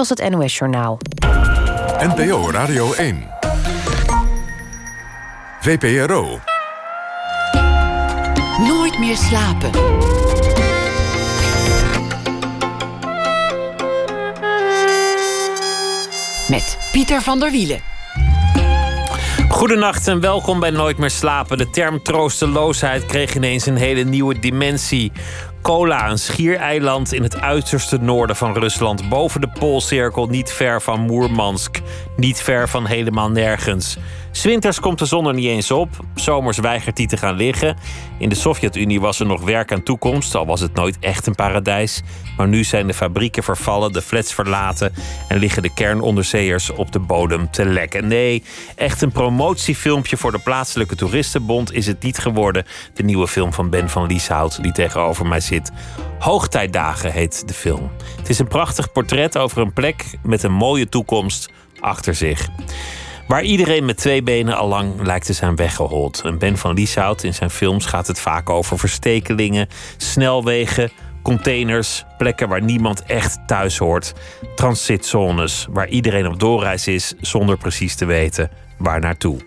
was het NOS Journaal. NPO Radio 1. VPRO. Nooit meer slapen. Met Pieter van der Wielen. Goedenacht en welkom bij Nooit meer slapen. De term troosteloosheid kreeg ineens een hele nieuwe dimensie. Kola, een schiereiland in het uiterste noorden van Rusland, boven de Poolcirkel, niet ver van Moermansk, niet ver van helemaal nergens. Swinters komt de zon er niet eens op. Zomers weigert hij te gaan liggen. In de Sovjet-Unie was er nog werk aan toekomst, al was het nooit echt een paradijs. Maar nu zijn de fabrieken vervallen, de flats verlaten en liggen de kernonderzeeërs op de bodem te lekken. Nee, echt een promotiefilmpje voor de plaatselijke toeristenbond is het niet geworden. De nieuwe film van Ben van Lieshout, die tegenover mij zit. Hoogtijdagen heet de film. Het is een prachtig portret over een plek met een mooie toekomst achter zich. Waar iedereen met twee benen al lang lijkt te zijn weggehold. En Ben van Lieshout in zijn films gaat het vaak over verstekelingen, snelwegen, containers, plekken waar niemand echt thuis hoort. Transitzones, waar iedereen op doorreis is zonder precies te weten waar naartoe.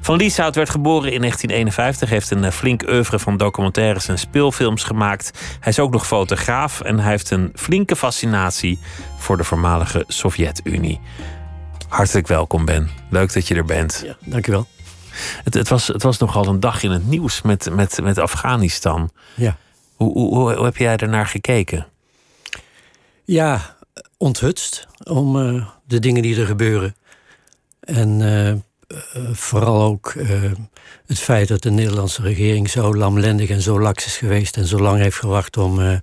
Van Lieshout werd geboren in 1951, heeft een flink oeuvre van documentaires en speelfilms gemaakt. Hij is ook nog fotograaf en hij heeft een flinke fascinatie voor de voormalige Sovjet-Unie. Hartelijk welkom, Ben. Leuk dat je er bent. Ja, dankjewel. Het, het, was, het was nogal een dag in het nieuws met, met, met Afghanistan. Ja. Hoe, hoe, hoe heb jij ernaar gekeken? Ja, onthutst om uh, de dingen die er gebeuren. En uh, uh, vooral ook het feit dat de Nederlandse regering zo lamlendig en zo laks is geweest en zo lang heeft gewacht om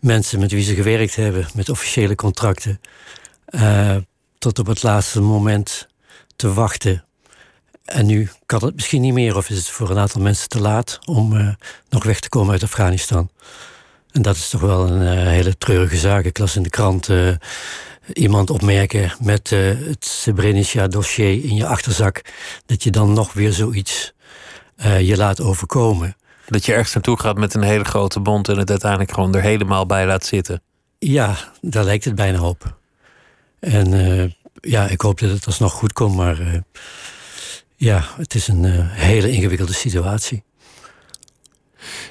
mensen met wie ze gewerkt hebben, met officiële contracten, tot op het laatste moment te wachten. En nu kan het misschien niet meer, of is het voor een aantal mensen te laat om uh, nog weg te komen uit Afghanistan. En dat is toch wel een uh, hele treurige zaak. Ik las in de krant uh, iemand opmerken met het Srebrenica-dossier in je achterzak, dat je dan nog weer zoiets je laat overkomen. Dat je ergens naartoe gaat met een hele grote bond en het uiteindelijk gewoon er helemaal bij laat zitten. Ja, daar lijkt het bijna op. En uh, ja, ik hoop dat het alsnog goed komt, maar uh, ja, het is een uh, hele ingewikkelde situatie.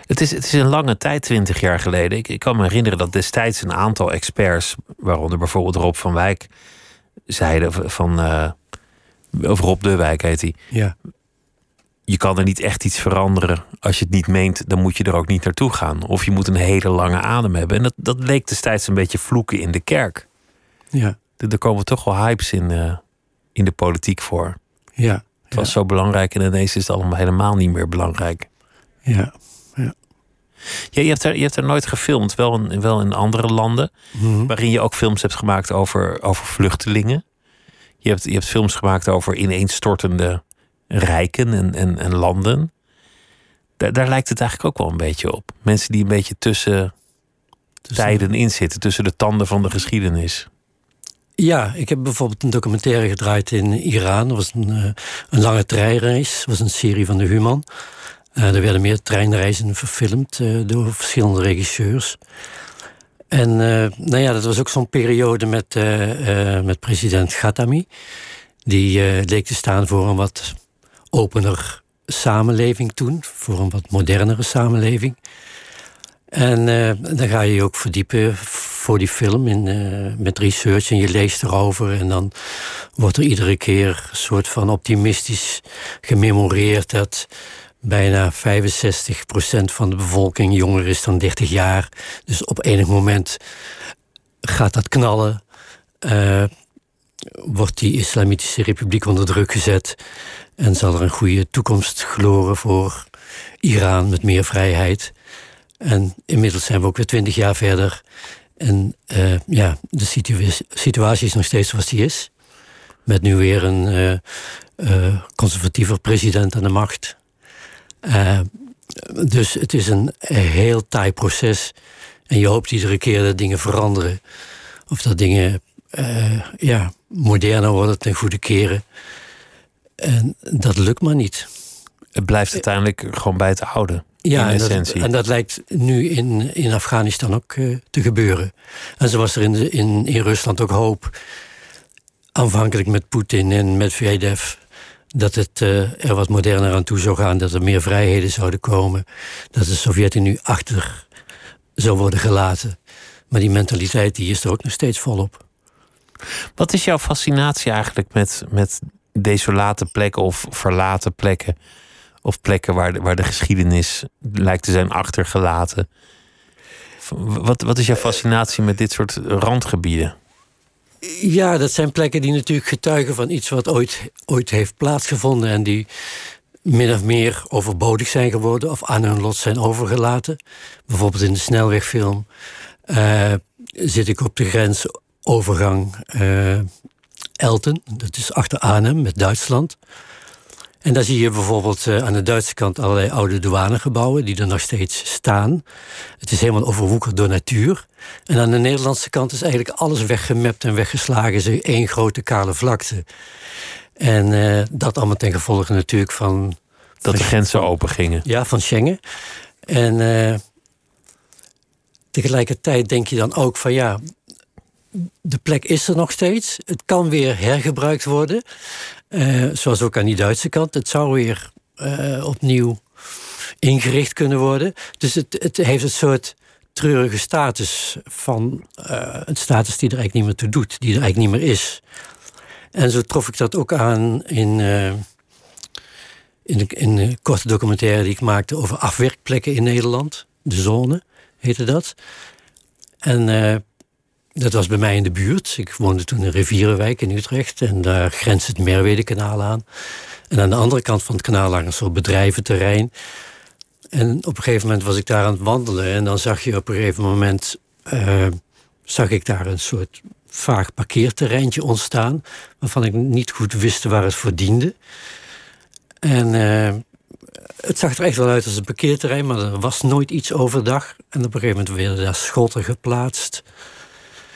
Het is, het is een lange tijd, twintig jaar geleden. Ik, ik, kan me herinneren dat destijds een aantal experts, waaronder bijvoorbeeld Rob van Wijk, zeiden van. of Rob de Wijk heet hij. Ja. Je kan er niet echt iets veranderen. Als je het niet meent, dan moet je er ook niet naartoe gaan. Of je moet een hele lange adem hebben. En dat, dat leek destijds een beetje vloeken in de kerk. Ja er komen toch wel hypes in, uh, in de politiek voor. Ja. Het was zo belangrijk en ineens is het allemaal helemaal niet meer belangrijk. Ja. ja. ja je, hebt er, je hebt er nooit gefilmd, wel in, wel in andere landen, mm -hmm. waarin je ook films hebt gemaakt over, over vluchtelingen. Je hebt, je hebt films gemaakt over ineenstortende rijken en, en, en landen. Daar, daar lijkt het eigenlijk ook wel een beetje op. Mensen die een beetje tussen, tussen tijden in zitten, tussen de tanden van de geschiedenis. Ja, ik heb bijvoorbeeld een documentaire gedraaid in Iran. Dat was een, uh, een lange treinreis. Dat was een serie van de Human. Uh, er werden meer treinreizen verfilmd uh, door verschillende regisseurs. En nou ja, dat was ook zo'n periode met, met president Ghatami. Die leek te staan voor een wat opener samenleving toen. Voor een wat modernere samenleving. En dan ga je je ook verdiepen voor die film in, uh, met research en je leest erover. En dan wordt er iedere keer een soort van optimistisch gememoreerd dat bijna 65% van de bevolking jonger is dan 30 jaar. Dus op enig moment gaat dat knallen. Uh, wordt die Islamitische Republiek onder druk gezet. En zal er een goede toekomst gloren voor Iran met meer vrijheid. En inmiddels zijn we ook weer twintig jaar verder. En uh, ja, de situa situatie is nog steeds zoals die is. Met nu weer een uh, uh, conservatiever president aan de macht. dus het is een heel taai proces. En je hoopt iedere keer dat dingen veranderen. Of dat dingen ja, moderner worden ten goede keren. En dat lukt maar niet. Het blijft uiteindelijk gewoon bij het oude. Ja, in en dat, essentie. en dat lijkt nu in, in Afghanistan ook eh, te gebeuren. En zo was er in, in, in Rusland ook hoop, aanvankelijk met Poetin en met Medvedev, dat het eh, er wat moderner aan toe zou gaan, dat er meer vrijheden zouden komen, dat de Sovjet-Unie achter zou worden gelaten. Maar die mentaliteit die is er ook nog steeds volop. Wat is jouw fascinatie eigenlijk met, met desolate plekken of verlaten plekken? Of plekken waar de, waar de geschiedenis lijkt te zijn achtergelaten? Wat, wat is jouw fascinatie met dit soort randgebieden? Ja, dat zijn plekken die natuurlijk getuigen van iets wat ooit, ooit heeft plaatsgevonden en die min of meer overbodig zijn geworden of aan hun lot zijn overgelaten. Bijvoorbeeld in de snelwegfilm eh, zit ik op de grensovergang eh, Elten, dat is achter Arnhem met Duitsland. En daar zie je bijvoorbeeld eh, aan de Duitse kant allerlei oude douanegebouwen die er nog steeds staan. Het is helemaal overwoekerd door natuur. En aan de Nederlandse kant is eigenlijk alles weggemapt en weggeslagen. Ze één grote kale vlakte. En eh, dat allemaal ten gevolge natuurlijk van, Dat de grenzen open gingen. ja, van Schengen. En eh, tegelijkertijd denk je dan ook van ja, de plek is er nog steeds. Het kan weer hergebruikt worden. Eh, zoals ook aan die Duitse kant. Het zou weer eh, opnieuw ingericht kunnen worden. Dus het, het heeft een soort treurige status van eh, een status die er eigenlijk niet meer toe doet, die er eigenlijk niet meer is. En zo trof ik dat ook aan in, eh, in, de, in de korte documentaire die ik maakte over afwerkplekken in Nederland. De zone heette dat. En dat was bij mij in de buurt. Ik woonde toen in Rivierenwijk in Utrecht. En daar grenst het Merwedekanaal aan. En aan de andere kant van het kanaal lag een soort bedrijventerrein. En op een gegeven moment was ik daar aan het wandelen. En dan zag je op een gegeven moment... eh, zag ik daar een soort vaag parkeerterreintje ontstaan... waarvan ik niet goed wist waar het voor diende. En eh, het zag er echt wel uit als een parkeerterrein... maar er was nooit iets overdag. En op een gegeven moment werden daar schotten geplaatst...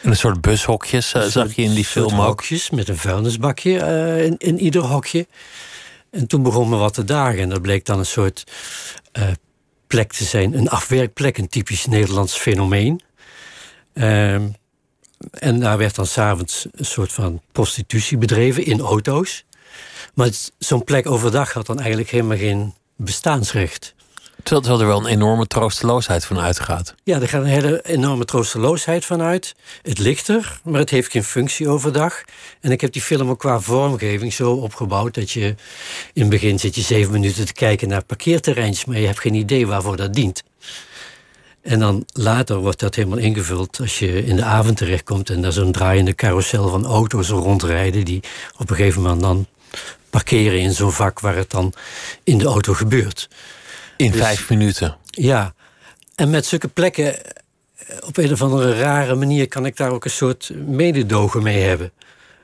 En een soort bushokjes eh, zag je in die film ook. hokjes met een vuilnisbakje eh, in, in ieder hokje. En toen begon me wat te dagen. En dat bleek dan een soort eh, plek te zijn. Een afwerkplek, een typisch Nederlands fenomeen. Ehm, en daar werd dan s'avonds een soort van prostitutie bedreven in auto's. Maar zo'n plek overdag had dan eigenlijk helemaal geen bestaansrecht. Terwijl, er wel een enorme troosteloosheid van uitgaat. Ja, er gaat een hele enorme troosteloosheid van uit. Het ligt er, maar het heeft geen functie overdag. En ik heb die film ook qua vormgeving zo opgebouwd... dat je in het begin zit je zeven minuten te kijken naar parkeerterreintjes... maar je hebt geen idee waarvoor dat dient. En dan later wordt dat helemaal ingevuld als je in de avond terechtkomt... en daar zo'n draaiende carousel van auto's rondrijden... die op een gegeven moment dan parkeren in zo'n vak... waar het dan in de auto gebeurt. In Dus- vijf minuten. Ja, en met zulke plekken, eh, op een of andere rare manier, kan ik daar ook een soort mededogen mee hebben.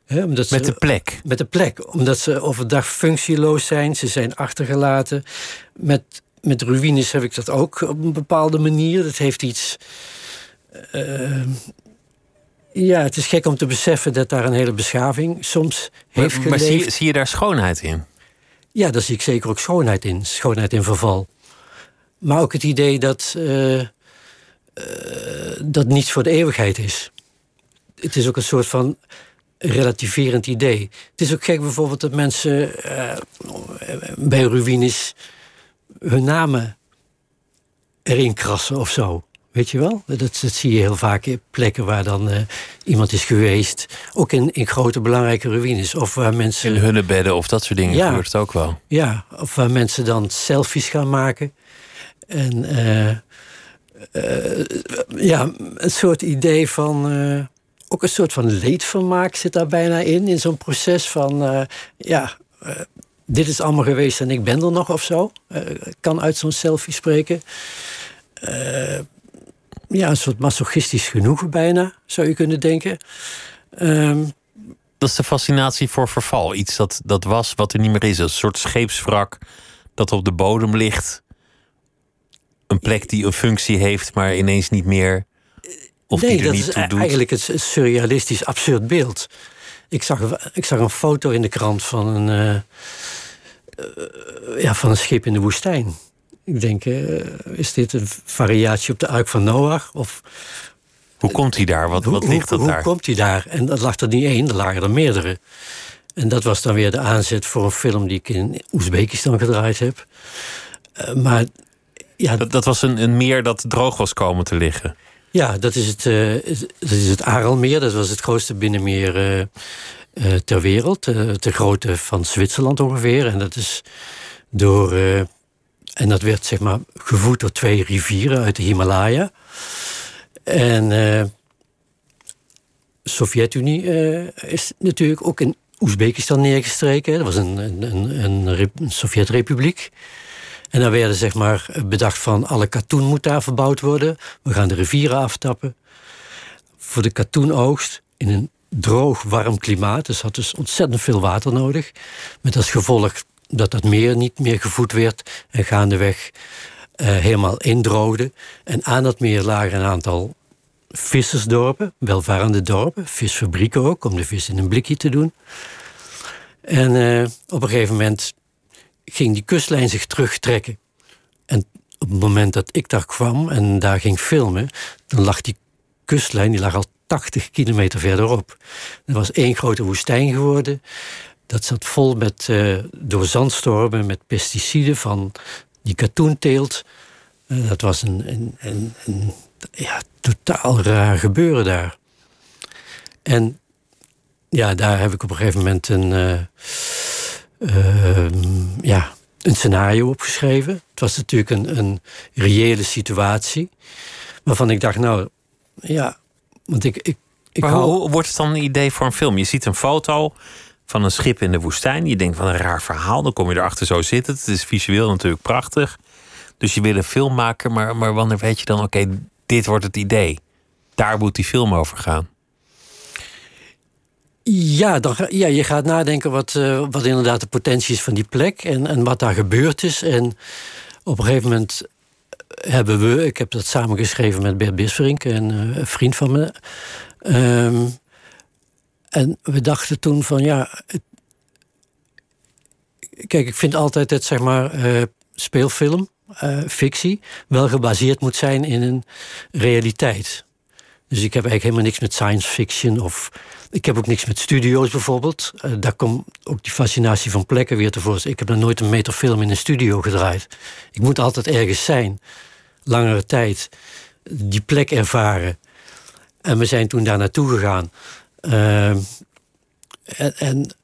Hè, omdat Met de plek. met de plek, omdat ze overdag functieloos zijn, ze zijn achtergelaten. Met, met ruïnes heb ik dat ook op een bepaalde manier. Dat heeft iets. eh, ja, het is gek om te beseffen dat daar een hele beschaving soms heeft Maar, maar geleefd. zie, zie je daar schoonheid in? Ja, daar zie ik zeker ook schoonheid in. Schoonheid in verval. Maar ook het idee dat, eh, dat niets voor de eeuwigheid is. Het is ook een soort van relativerend idee. Het is ook gek bijvoorbeeld dat mensen eh, bij ruïnes hun namen erin krassen of zo. Weet je wel? Dat, dat zie je heel vaak in plekken waar dan iemand is geweest. Ook in, in grote belangrijke ruïnes. Of waar mensen... In hunnebedden of dat soort dingen Ja. gebeurt het ook wel. Ja, of waar mensen dan selfies gaan maken. En eh, eh, ja, een soort idee van. eh, ook een soort van leedvermaak zit daar bijna in. In zo'n proces van. ja, dit is allemaal geweest en ik ben er nog of zo. Kan uit zo'n selfie spreken. Ja, een soort masochistisch genoegen bijna, zou je kunnen denken. Ehm, Dat is de fascinatie voor verval. Iets dat, dat was wat er niet meer is. Een soort scheepswrak dat op de bodem ligt. Een plek die een functie heeft, maar ineens niet meer. Of nee, die er dat niet is toe doet. eigenlijk een s- surrealistisch absurd beeld. Ik zag, ik zag een foto in de krant van een, eh, eh, ja, van een schip in de woestijn. Ik denk, eh, is dit een variatie op de Ark van Noach? Of, hoe komt hij daar? Wat, hoe, wat ligt dat hoe, daar? Hoe komt hij daar? En dat lag er niet één, er lagen er meerdere. En dat was dan weer de aanzet voor een film die ik in Oezbekistan gedraaid heb. Uh, maar ja, dat, dat was een, een, meer dat droog was komen te liggen. Ja, dat is het, uh, dat is het Aralmeer. Dat was het grootste binnenmeer uh, ter wereld. ter grootte van Zwitserland ongeveer. En dat is door. en dat werd zeg maar gevoed door twee rivieren uit de Himalaya. En de Sovjet-Unie is natuurlijk ook in Oezbekistan neergestreken. Dat was een, een, een, een Sovjet-republiek. En dan werden zeg maar bedacht van alle katoen moet daar verbouwd worden. We gaan de rivieren aftappen. Voor de katoenoogst in een droog, warm klimaat. Dus had dus ontzettend veel water nodig. Met als gevolg dat dat meer niet meer gevoed werd. En gaandeweg uh, helemaal indroogde. En aan dat meer lagen een aantal vissersdorpen. Welvarende dorpen. Visfabrieken ook, om de vis in een blikje te doen. En uh, op een gegeven moment ging die kustlijn zich terugtrekken. En op het moment dat ik daar kwam en daar ging filmen, dan lag die kustlijn die lag al 80 kilometer verderop. Er was één grote woestijn geworden. Dat zat vol met uh, door zandstormen, met pesticiden van die katoenteelt. Uh, dat was een, een, een, een, ja, totaal raar gebeuren daar. En ja, daar heb ik op een gegeven moment een. Uh, ja, een scenario opgeschreven. Het was natuurlijk een, een reële situatie. Waarvan ik dacht, nou ja, want ik. ik, ik maar hou... hoe wordt het dan een idee voor een film? Je ziet een foto van een schip in de woestijn. Je denkt van een raar verhaal. Dan kom je erachter zo zitten. Het is visueel natuurlijk prachtig. Dus je wil een film maken, maar, maar wanneer weet je dan, oké, dit wordt het idee. Daar moet die film over gaan. Ja, dan, ja, je gaat nadenken wat, uh, wat inderdaad de potentie is van die plek en, en wat daar gebeurd is. En op een gegeven moment hebben we, ik heb dat samengeschreven met Bert Bisverink, een, uh, een vriend van me. Um, en we dachten toen van ja. Kijk, ik vind altijd dat zeg maar uh, speelfilm, fictie, wel gebaseerd moet zijn in een realiteit. Dus ik heb eigenlijk helemaal niks met science fiction of ik heb ook niks met studio's bijvoorbeeld. Uh, daar komt ook die fascinatie van plekken weer tevoorschijn. Ik heb nog nooit een meter film in een studio gedraaid. Ik moet altijd ergens zijn, langere tijd, die plek ervaren. En we zijn toen daar naartoe gegaan. Uh, en, en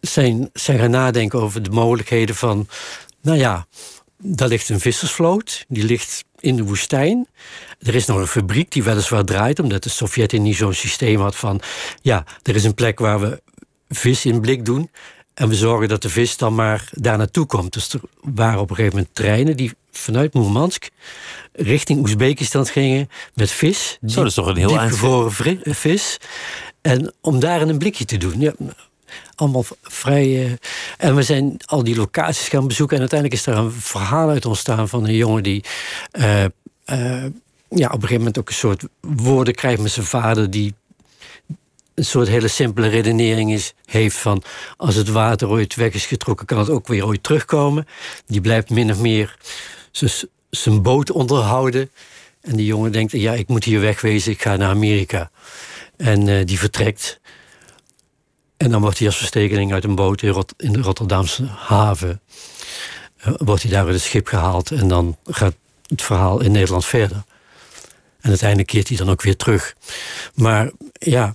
zijn, zijn gaan nadenken over de mogelijkheden van... nou ja, daar ligt een vissersvloot, die ligt in de woestijn. Er is nog een fabriek die weliswaar draait, omdat de Sovjet-Unie zo'n systeem had van: ja, er is een plek waar we vis in blik doen. En we zorgen dat de vis dan maar daar naartoe komt. Dus er waren op een gegeven moment treinen die vanuit Moermansk richting Oezbekistan gingen met vis. Zo, dat is toch een heel gevroren vis. En om daar in een blikje te doen. Ja, allemaal vrij. En we zijn al die locaties gaan bezoeken. En uiteindelijk is er een verhaal uit ontstaan van een jongen die. Uh, uh, ja, op een gegeven moment ook een soort woorden krijgt met zijn vader. die een soort hele simpele redenering is, heeft van als het water ooit weg is getrokken, kan het ook weer ooit terugkomen. Die blijft min of meer zijn boot onderhouden. En die jongen denkt, ja, ik moet hier wegwezen, ik ga naar Amerika. En uh, die vertrekt. En dan wordt hij als verstekeling uit een boot in, Rot in de Rotterdamse haven... Uh, wordt hij daar uit het schip gehaald en dan gaat het verhaal in Nederland verder. En uiteindelijk keert hij dan ook weer terug. Maar ja,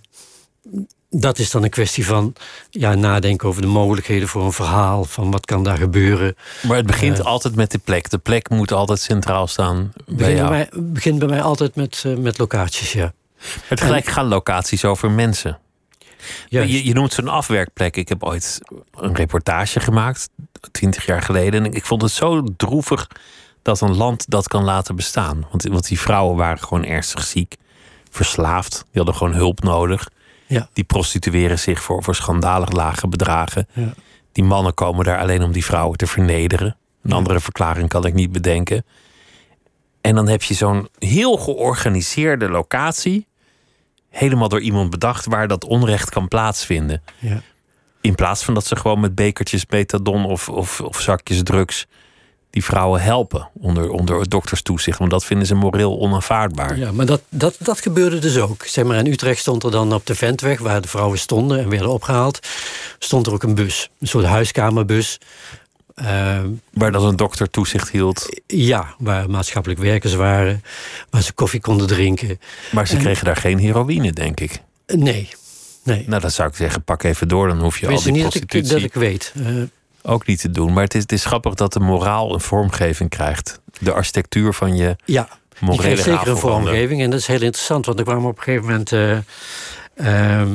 dat is dan een kwestie van ja, nadenken over de mogelijkheden voor een verhaal. Van wat kan daar gebeuren. Maar het begint uh, altijd met de plek. De plek moet altijd centraal staan. Bij jou. Bij mij, begint bij mij altijd met, uh, met locaties, ja. Maar tegelijk gaan locaties over mensen. Je, je, noemt zo'n afwerkplek. Ik heb ooit een reportage gemaakt, twintig jaar geleden. En ik vond het zo droevig dat een land dat kan laten bestaan. Want, want die vrouwen waren gewoon ernstig ziek, verslaafd. Die hadden gewoon hulp nodig. Ja. Die prostitueren zich voor, voor schandalig lage bedragen. Ja. Die mannen komen daar alleen om die vrouwen te vernederen. Een ja. andere verklaring kan ik niet bedenken. En dan heb je zo'n heel georganiseerde locatie. Helemaal door iemand bedacht waar dat onrecht kan plaatsvinden. Ja. In plaats van dat ze gewoon met bekertjes betadon of, of, of zakjes drugs die vrouwen helpen onder, onder dokterstoezicht. Want dat vinden ze moreel onaanvaardbaar. Ja, maar dat, dat, dat gebeurde dus ook. Zeg maar, in Utrecht stond er dan op de Ventweg, waar de vrouwen stonden en werden opgehaald, stond er ook een bus. Een soort huiskamerbus. Uh, waar dan een dokter toezicht hield? Ja, waar maatschappelijk werkers waren, waar ze koffie konden drinken. Maar ze kregen daar geen heroïne, denk ik. Nee, nee. Nou, dat zou ik zeggen, pak even door, dan hoef je al die niet prostitutie... Dat ik, dat ik weet. Uh, ook niet te doen. Maar het is, het is grappig dat de moraal een vormgeving krijgt. De architectuur van je ja, morele die krijgt zeker een vormgeving. En dat is heel interessant, want er kwamen op een gegeven moment uh, uh,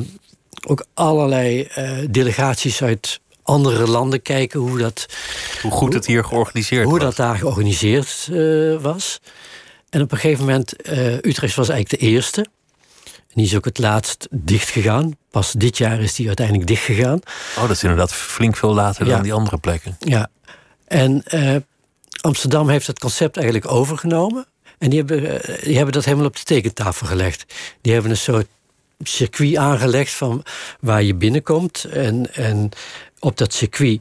ook allerlei uh, delegaties uit andere landen kijken hoe dat. Hoe goed het hier georganiseerd hoe was. dat daar georganiseerd was. En op een gegeven moment, Utrecht was eigenlijk de eerste. En die is ook het laatst dicht gegaan. Pas dit jaar is die uiteindelijk dicht gegaan. Oh, dat is inderdaad flink veel later ja. dan die andere plekken. Ja. En uh, Amsterdam heeft het concept eigenlijk overgenomen. En die hebben, die hebben dat helemaal op de tekentafel gelegd. Die hebben een soort circuit aangelegd van waar je binnenkomt. En, en op dat circuit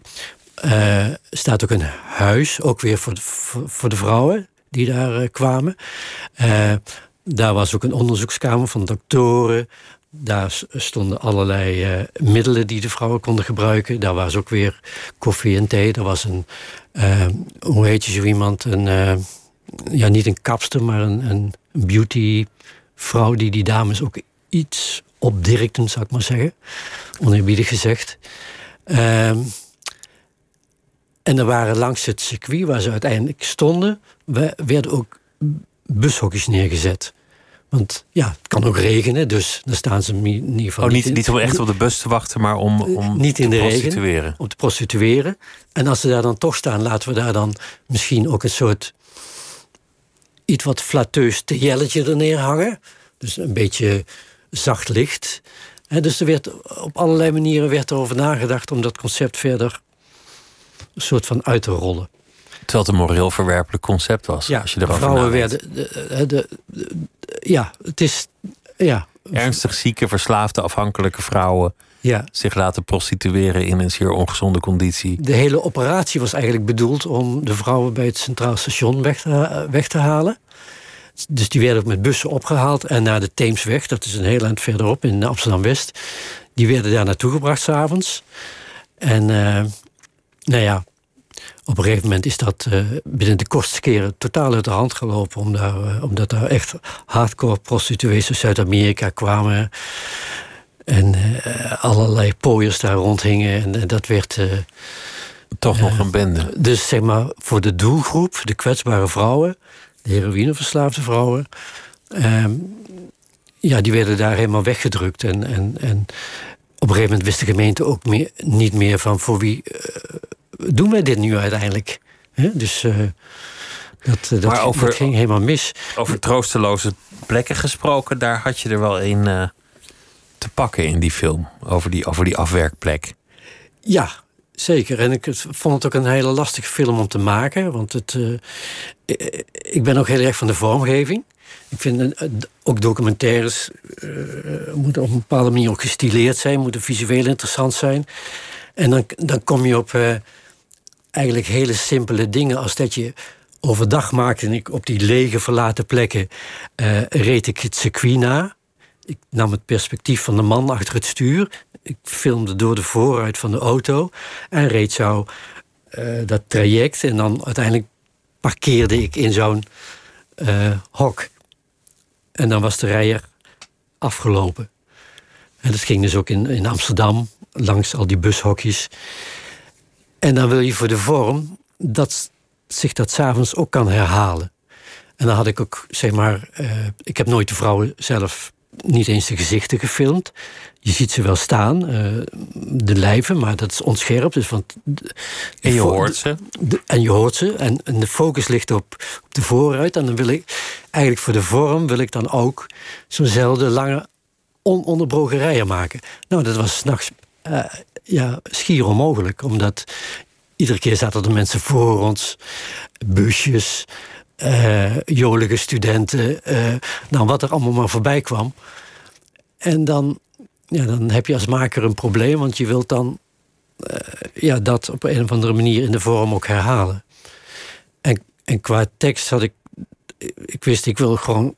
uh, staat ook een huis, ook weer voor de, voor, de vrouwen die daar kwamen. Daar was ook een onderzoekskamer van doktoren. Daar stonden allerlei middelen die de vrouwen konden gebruiken. Daar was ook weer koffie en thee. Er was een, hoe heet je zo iemand? Een, ja, niet een kapster, maar een, een beautyvrouw die die dames ook iets opdirkten, zou ik maar zeggen. Oneerbiedig gezegd. Ehm, en er waren langs het circuit waar ze uiteindelijk stonden, werden ook bushokjes neergezet. Want ja, het kan ook regenen, dus dan staan ze in ieder geval. Oh, niet, niet om echt op de bus te wachten, maar om, om niet in te de prostitueren. Regen, om te prostitueren. En als ze daar dan toch staan, laten we daar dan misschien ook een soort. iets wat flatteus jelletje er neerhangen. Dus een beetje zacht licht. He, dus er werd, op allerlei manieren werd erover nagedacht om dat concept verder een soort van uit te rollen. Terwijl het een moreel verwerpelijk concept was. Ja, als je erover vrouwen werden. De, de, de, ja, het is. Ja, Ernstig zieke, verslaafde, afhankelijke vrouwen ja. zich laten prostitueren in een zeer ongezonde conditie. De hele operatie was eigenlijk bedoeld om de vrouwen bij het Centraal Station weg te, weg te halen. Dus die werden ook met bussen opgehaald en naar de Theemsweg, dat is een heel eind verderop in Amsterdam West. Die werden daar naartoe gebracht s'avonds. En uh, nou ja, op een gegeven moment is dat uh, binnen de kortste keren totaal uit de hand gelopen. Omdat, uh, omdat daar echt hardcore prostituees uit Zuid-Amerika kwamen. En uh, allerlei pooiers daar rondhingen. En, en dat werd. Toch nog een bende. Dus zeg maar voor de doelgroep, de kwetsbare vrouwen, heroïneverslaafde vrouwen. ehm, ja, die werden daar helemaal weggedrukt. En, en, en op een gegeven moment wist de gemeente ook meer, niet meer van voor wie doen wij dit nu uiteindelijk? He? Dus uh, dat, over, dat ging helemaal mis. Over troosteloze plekken gesproken, daar had je er wel een te pakken in die film. Over die, over die afwerkplek. Ja, zeker. En ik vond het ook een hele lastige film om te maken. Want het, uh, ik ben ook heel erg van de vormgeving. Ik vind ook documentaires moeten op een bepaalde manier ook gestileerd zijn, moeten visueel interessant zijn. En dan, dan kom je op uh, eigenlijk hele simpele dingen als dat je overdag maakte ik op die lege verlaten plekken uh, reed ik het circuit na. Ik nam het perspectief van de man achter het stuur. Ik filmde door de voorruit van de auto en reed zo uh, dat traject. En dan uiteindelijk parkeerde ik in zo'n hok. En dan was de rijder afgelopen. En dat ging dus ook in, in Amsterdam, langs al die bushokjes. En dan wil je voor de vorm dat zich dat s'avonds ook kan herhalen. En dan had ik ook, zeg maar, uh, ik heb nooit de vrouwen zelf niet eens de gezichten gefilmd. Je ziet ze wel staan, uh, de lijven, maar dat is onscherp. Dus want en je hoort ze. De, en je hoort ze. En, en, de focus ligt op, op de vooruit. En dan wil ik, eigenlijk voor de vorm, wil ik dan ook zo'nzelfde lange ononderbroken rijen maken. Nou, dat was s'nachts uh, ja, schier onmogelijk. Omdat iedere keer zaten er mensen voor ons. Busjes, uh, jolige studenten. Uh, nou, wat er allemaal maar voorbij kwam. En dan, ja, dan heb je als maker een probleem. Want je wilt dan ja, dat op een of andere manier in de vorm ook herhalen. en qua tekst had ik. Ik wist, ik wil gewoon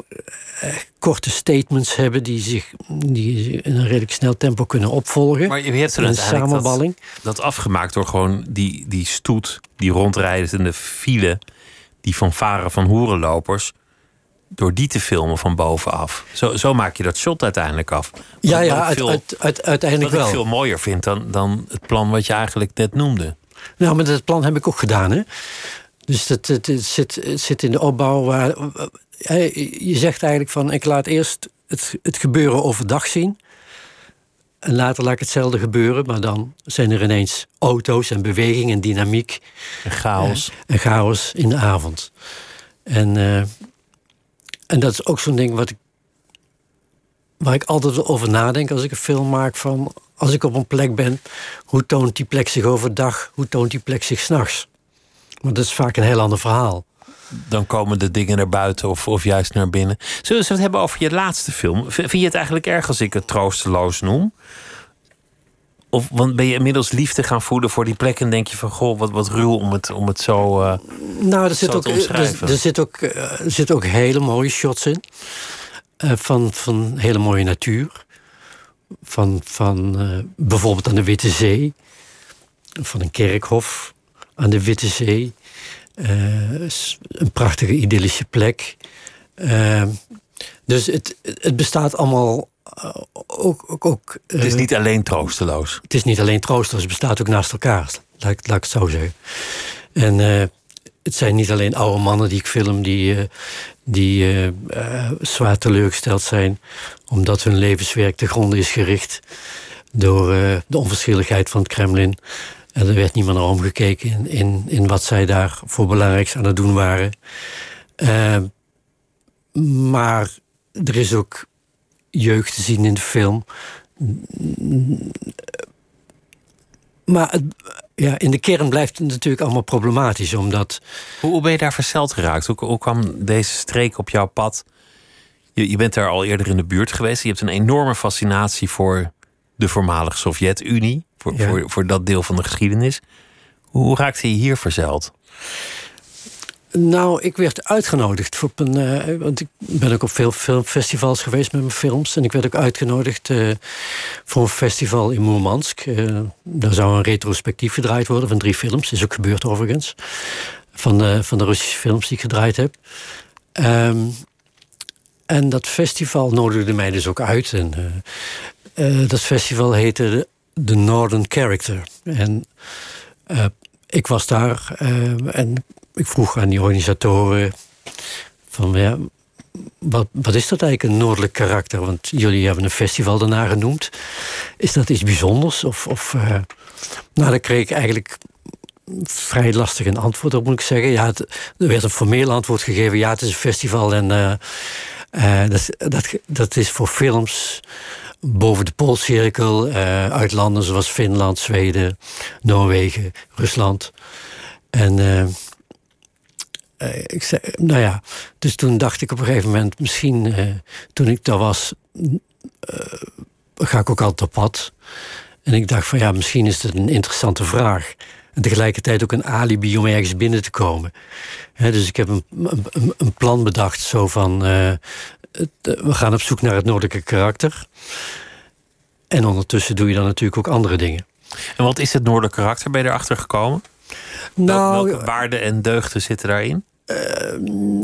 eh, korte statements hebben die zich die in een redelijk snel tempo kunnen opvolgen. Maar je hebt er een uiteindelijk dat, samenballing. dat afgemaakt door gewoon die, die stoet die rondrijdt in de file, die van varen van hoerenlopers, door die te filmen van bovenaf. Zo, zo maak je dat shot uiteindelijk af. Wat- Ja, ja, ik uit, veel- uit, uit- uiteindelijk wat ik wel. veel mooier vind dan, dan het plan wat je eigenlijk net noemde. Nou, maar dat plan heb ik ook gedaan, hè. Dus dat, het, het zit, het zit in de opbouw waar... eh, Je zegt eigenlijk van, ik laat eerst het, het gebeuren overdag zien. En later laat ik hetzelfde gebeuren, maar dan zijn er ineens auto's en beweging en dynamiek. En chaos. En chaos in de avond. En, eh, en dat is ook zo'n ding wat ik, waar ik altijd over nadenk als ik een film maak. Van als ik op een plek ben, hoe toont die plek zich overdag? Hoe toont die plek zich s'nachts? Want dat is vaak een heel ander verhaal. Dan komen de dingen naar buiten of, of juist naar binnen. Zullen we het hebben over je laatste film? Vind je het eigenlijk erg als ik het troosteloos noem? Of want ben je inmiddels liefde gaan voeden voor die plek en denk je van goh, wat, wat ruw om het, om het zo. eh, Nou, er, zit ook, er, er zit ook, eh, er zitten ook hele mooie shots in. Eh, van, van hele mooie natuur. Van, van bijvoorbeeld aan de Witte Zee. Van een kerkhof aan de Witte Zee. Een prachtige idyllische plek. Dus het, het bestaat allemaal ook... ook, ook het is eh, niet alleen troosteloos. het is niet alleen troosteloos, het bestaat ook naast elkaar. Laat, ik- laat ik het zo zeggen. En eh, het zijn niet alleen oude mannen die ik film die, eh, die eh, eh, zwaar teleurgesteld zijn omdat hun levenswerk te gronden is gericht door eh, de onverschilligheid van het Kremlin. En er werd niet meer naar omgekeken in, in, in wat zij daar voor belangrijks aan het doen waren. Eh, maar er is ook jeugd te zien in de film. Maar het- ja, in de kern blijft het natuurlijk allemaal problematisch, omdat Hoe, hoe ben je daar verzeld geraakt? Hoe, hoe kwam deze streek op jouw pad? Je, je bent daar al eerder in de buurt geweest. Je hebt een enorme fascinatie voor de voormalige Sovjet-Unie. Voor, Ja. voor, voor dat deel van de geschiedenis. Hoe, hoe raakte je hier verzeld? Nou, ik werd uitgenodigd voor een. eh, want ik ben ook op veel filmfestivals geweest met mijn films. En ik werd ook uitgenodigd eh, voor een festival in Moermansk. Eh, daar zou een retrospectief gedraaid worden van drie films. Is ook gebeurd overigens. Van de, van de Russische films die ik gedraaid heb. Ehm, en dat festival nodigde mij dus ook uit. En, dat festival heette The Northern Character. En ik was daar eh, en ik vroeg aan die organisatoren van ja, wat, wat is dat eigenlijk, een noordelijk karakter? Want jullie hebben een festival daarna genoemd. Is dat iets bijzonders? Of, of eh, nou, daar kreeg ik eigenlijk vrij lastig een antwoord op, moet ik zeggen. Ja, het- er werd een formeel antwoord gegeven. Ja, het is een festival en eh, dat, dat, dat is voor films boven de Poolcirkel, eh, uit landen zoals Finland, Zweden, Noorwegen, Rusland. En eh, eh, ik zei, nou ja, dus toen dacht ik op een gegeven moment, misschien toen ik daar was, ga ik ook altijd op pad. En ik dacht van ja, misschien is het een interessante vraag. En tegelijkertijd ook een alibi om ergens binnen te komen. Dus ik heb een, een, plan bedacht, zo van we gaan op zoek naar het noordelijke karakter. En ondertussen doe je dan natuurlijk ook andere dingen. En wat is het noordelijk karakter? Ben je erachter gekomen? Nou, Welke waarden en deugden zitten daarin?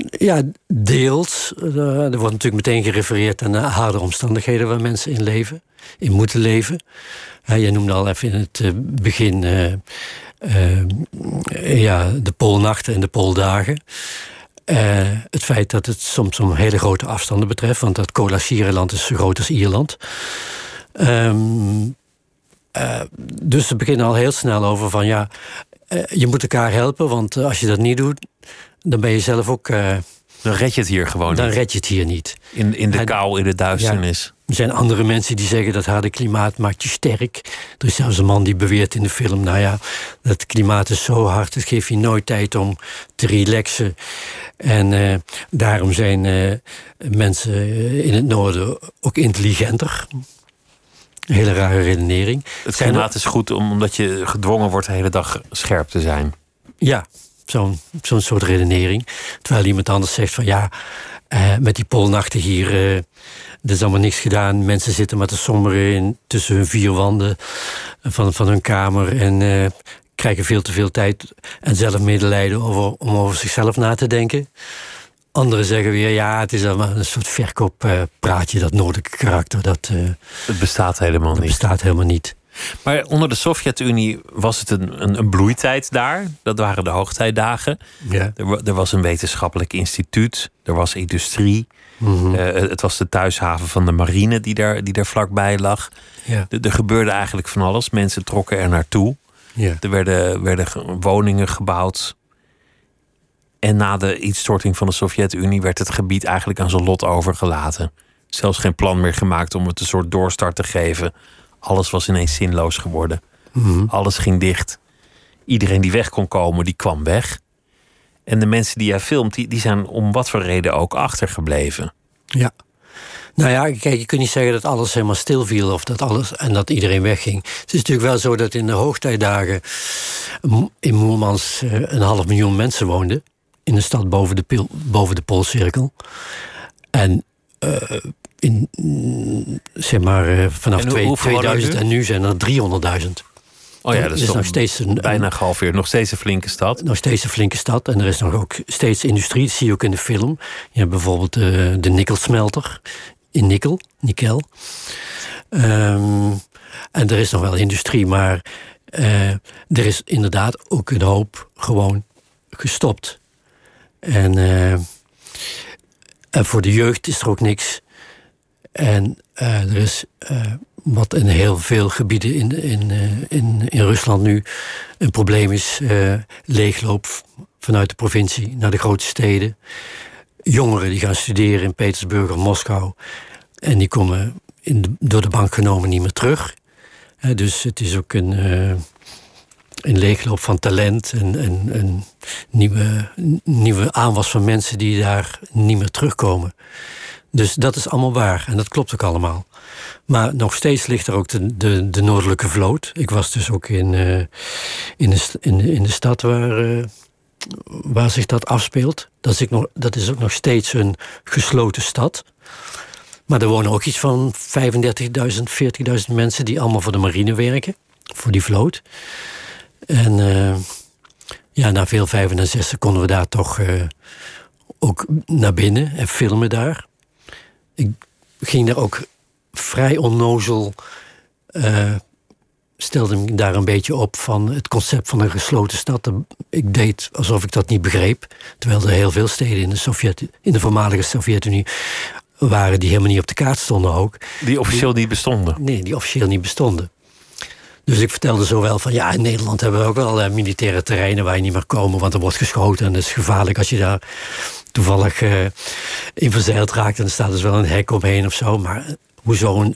Ja, deels. Eh, er wordt natuurlijk meteen gerefereerd aan de harde omstandigheden waar mensen in leven, in moeten leven. Ja, jij noemde al even in het eh, begin eh, eh, ja, de poolnachten en de pooldagen. Eh, het feit dat het soms om hele grote afstanden betreft, want dat Cola-Sierenland is zo groot als Ierland. Ehm, eh, dus ze beginnen al heel snel over van ja, eh, je moet elkaar helpen, want als je dat niet doet, dan ben je zelf ook, Dan red je het hier gewoon dan niet. red je het hier niet. In, in de kou, in de duisternis. Er zijn andere mensen die zeggen dat harde klimaat maakt je sterk. Er is zelfs een man die beweert in de film, nou ja, dat klimaat is zo hard, het geeft je nooit tijd om te relaxen. En eh, daarom zijn eh, mensen in het noorden ook intelligenter. Een hele rare redenering. Het klimaat is goed om- omdat je gedwongen wordt de hele dag scherp te zijn. Ja, Zo'n zo'n soort redenering. Terwijl iemand anders zegt van ja, eh, met die poolnachten hier, eh, er is allemaal niks gedaan. Mensen zitten met de somberen in tussen hun vier wanden van, van hun kamer en eh, krijgen veel te veel tijd en zelf medelijden over, om over zichzelf na te denken. Anderen zeggen weer, ja, het is allemaal een soort verkooppraatje, dat noordelijke karakter. Dat, Het bestaat helemaal dat niet. bestaat helemaal niet. Maar onder de Sovjet-Unie was het een, een, een bloeitijd daar. Dat waren de hoogtijdagen. Ja. Er, er was een wetenschappelijk instituut. Er was industrie. Mhm. Eh, het was de thuishaven van de marine die daar, die daar vlakbij lag. ja. Er, er gebeurde eigenlijk van alles. Mensen trokken er naartoe. ja. Er werden, werden ge- woningen gebouwd. En na de instorting van de Sovjet-Unie werd het gebied eigenlijk aan zijn lot overgelaten. Zelfs geen plan meer gemaakt om het een soort doorstart te geven. Alles was ineens zinloos geworden. Mhm. Alles ging dicht. Iedereen die weg kon komen, die kwam weg. En de mensen die jij filmt, die, die zijn om wat voor reden ook achtergebleven. Ja. Nou ja, kijk, je kunt niet zeggen dat alles helemaal stil viel of dat alles en dat iedereen wegging. Het is natuurlijk wel zo dat in de hoogtijdagen in Moermans eh, een half miljoen mensen woonden. In de stad boven de, pil- boven de Poolcirkel. En eh, in, mm, zeg maar, eh, vanaf En hoe- twee- hoeveel wonen er 2000 en nu zijn er 300.000. Oh ja, dat is, nog steeds een, bijna gehalveerd. Nog steeds een flinke stad. nog steeds een flinke stad. En er is nog ook steeds industrie. Dat zie je ook in de film. Je hebt bijvoorbeeld eh, de nikkelsmelter in Nikkel, Nikkel. Ehm, en er is nog wel industrie, maar eh, er is inderdaad ook een hoop gewoon gestopt. En, en voor de jeugd is er ook niks. En eh, er is eh, wat in heel veel gebieden in, in, eh, in, in Rusland nu een probleem is: leegloop vanuit de provincie naar de grote steden. Jongeren die gaan studeren in Petersburg of Moskou. En die komen in door de bank genomen niet meer terug. Dus het is ook een, een leegloop van talent en een, een nieuwe, nieuwe aanwas van mensen die daar niet meer terugkomen. Dus dat is allemaal waar en dat klopt ook allemaal. Maar nog steeds ligt er ook de, de, de noordelijke vloot. Ik was dus ook in, eh, in, de, in, de, stad waar, eh, waar zich dat afspeelt. Dat is, ik nog, dat is ook nog steeds een gesloten stad. Maar er wonen ook iets van 35.000, 40.000 mensen die allemaal voor de marine werken. Voor die vloot. En eh, ja, na veel vijven en zessen konden we daar toch ook naar binnen en filmen daar. Ik ging daar ook vrij onnozel. eh, stelde me daar een beetje op van het concept van een gesloten stad. Ik deed alsof ik dat niet begreep. Terwijl er heel veel steden in de, Sovjet, in de voormalige Sovjet-Unie waren die helemaal niet op de kaart stonden ook. Die officieel niet bestonden. Nee, die officieel niet bestonden. Dus ik vertelde zo wel van ja, in Nederland hebben we ook wel eh, militaire terreinen waar je niet meer komen, want er wordt geschoten en het is gevaarlijk als je daar toevallig eh, in verzeild raakt en er staat dus wel een hek omheen of zo. Maar hoezo een,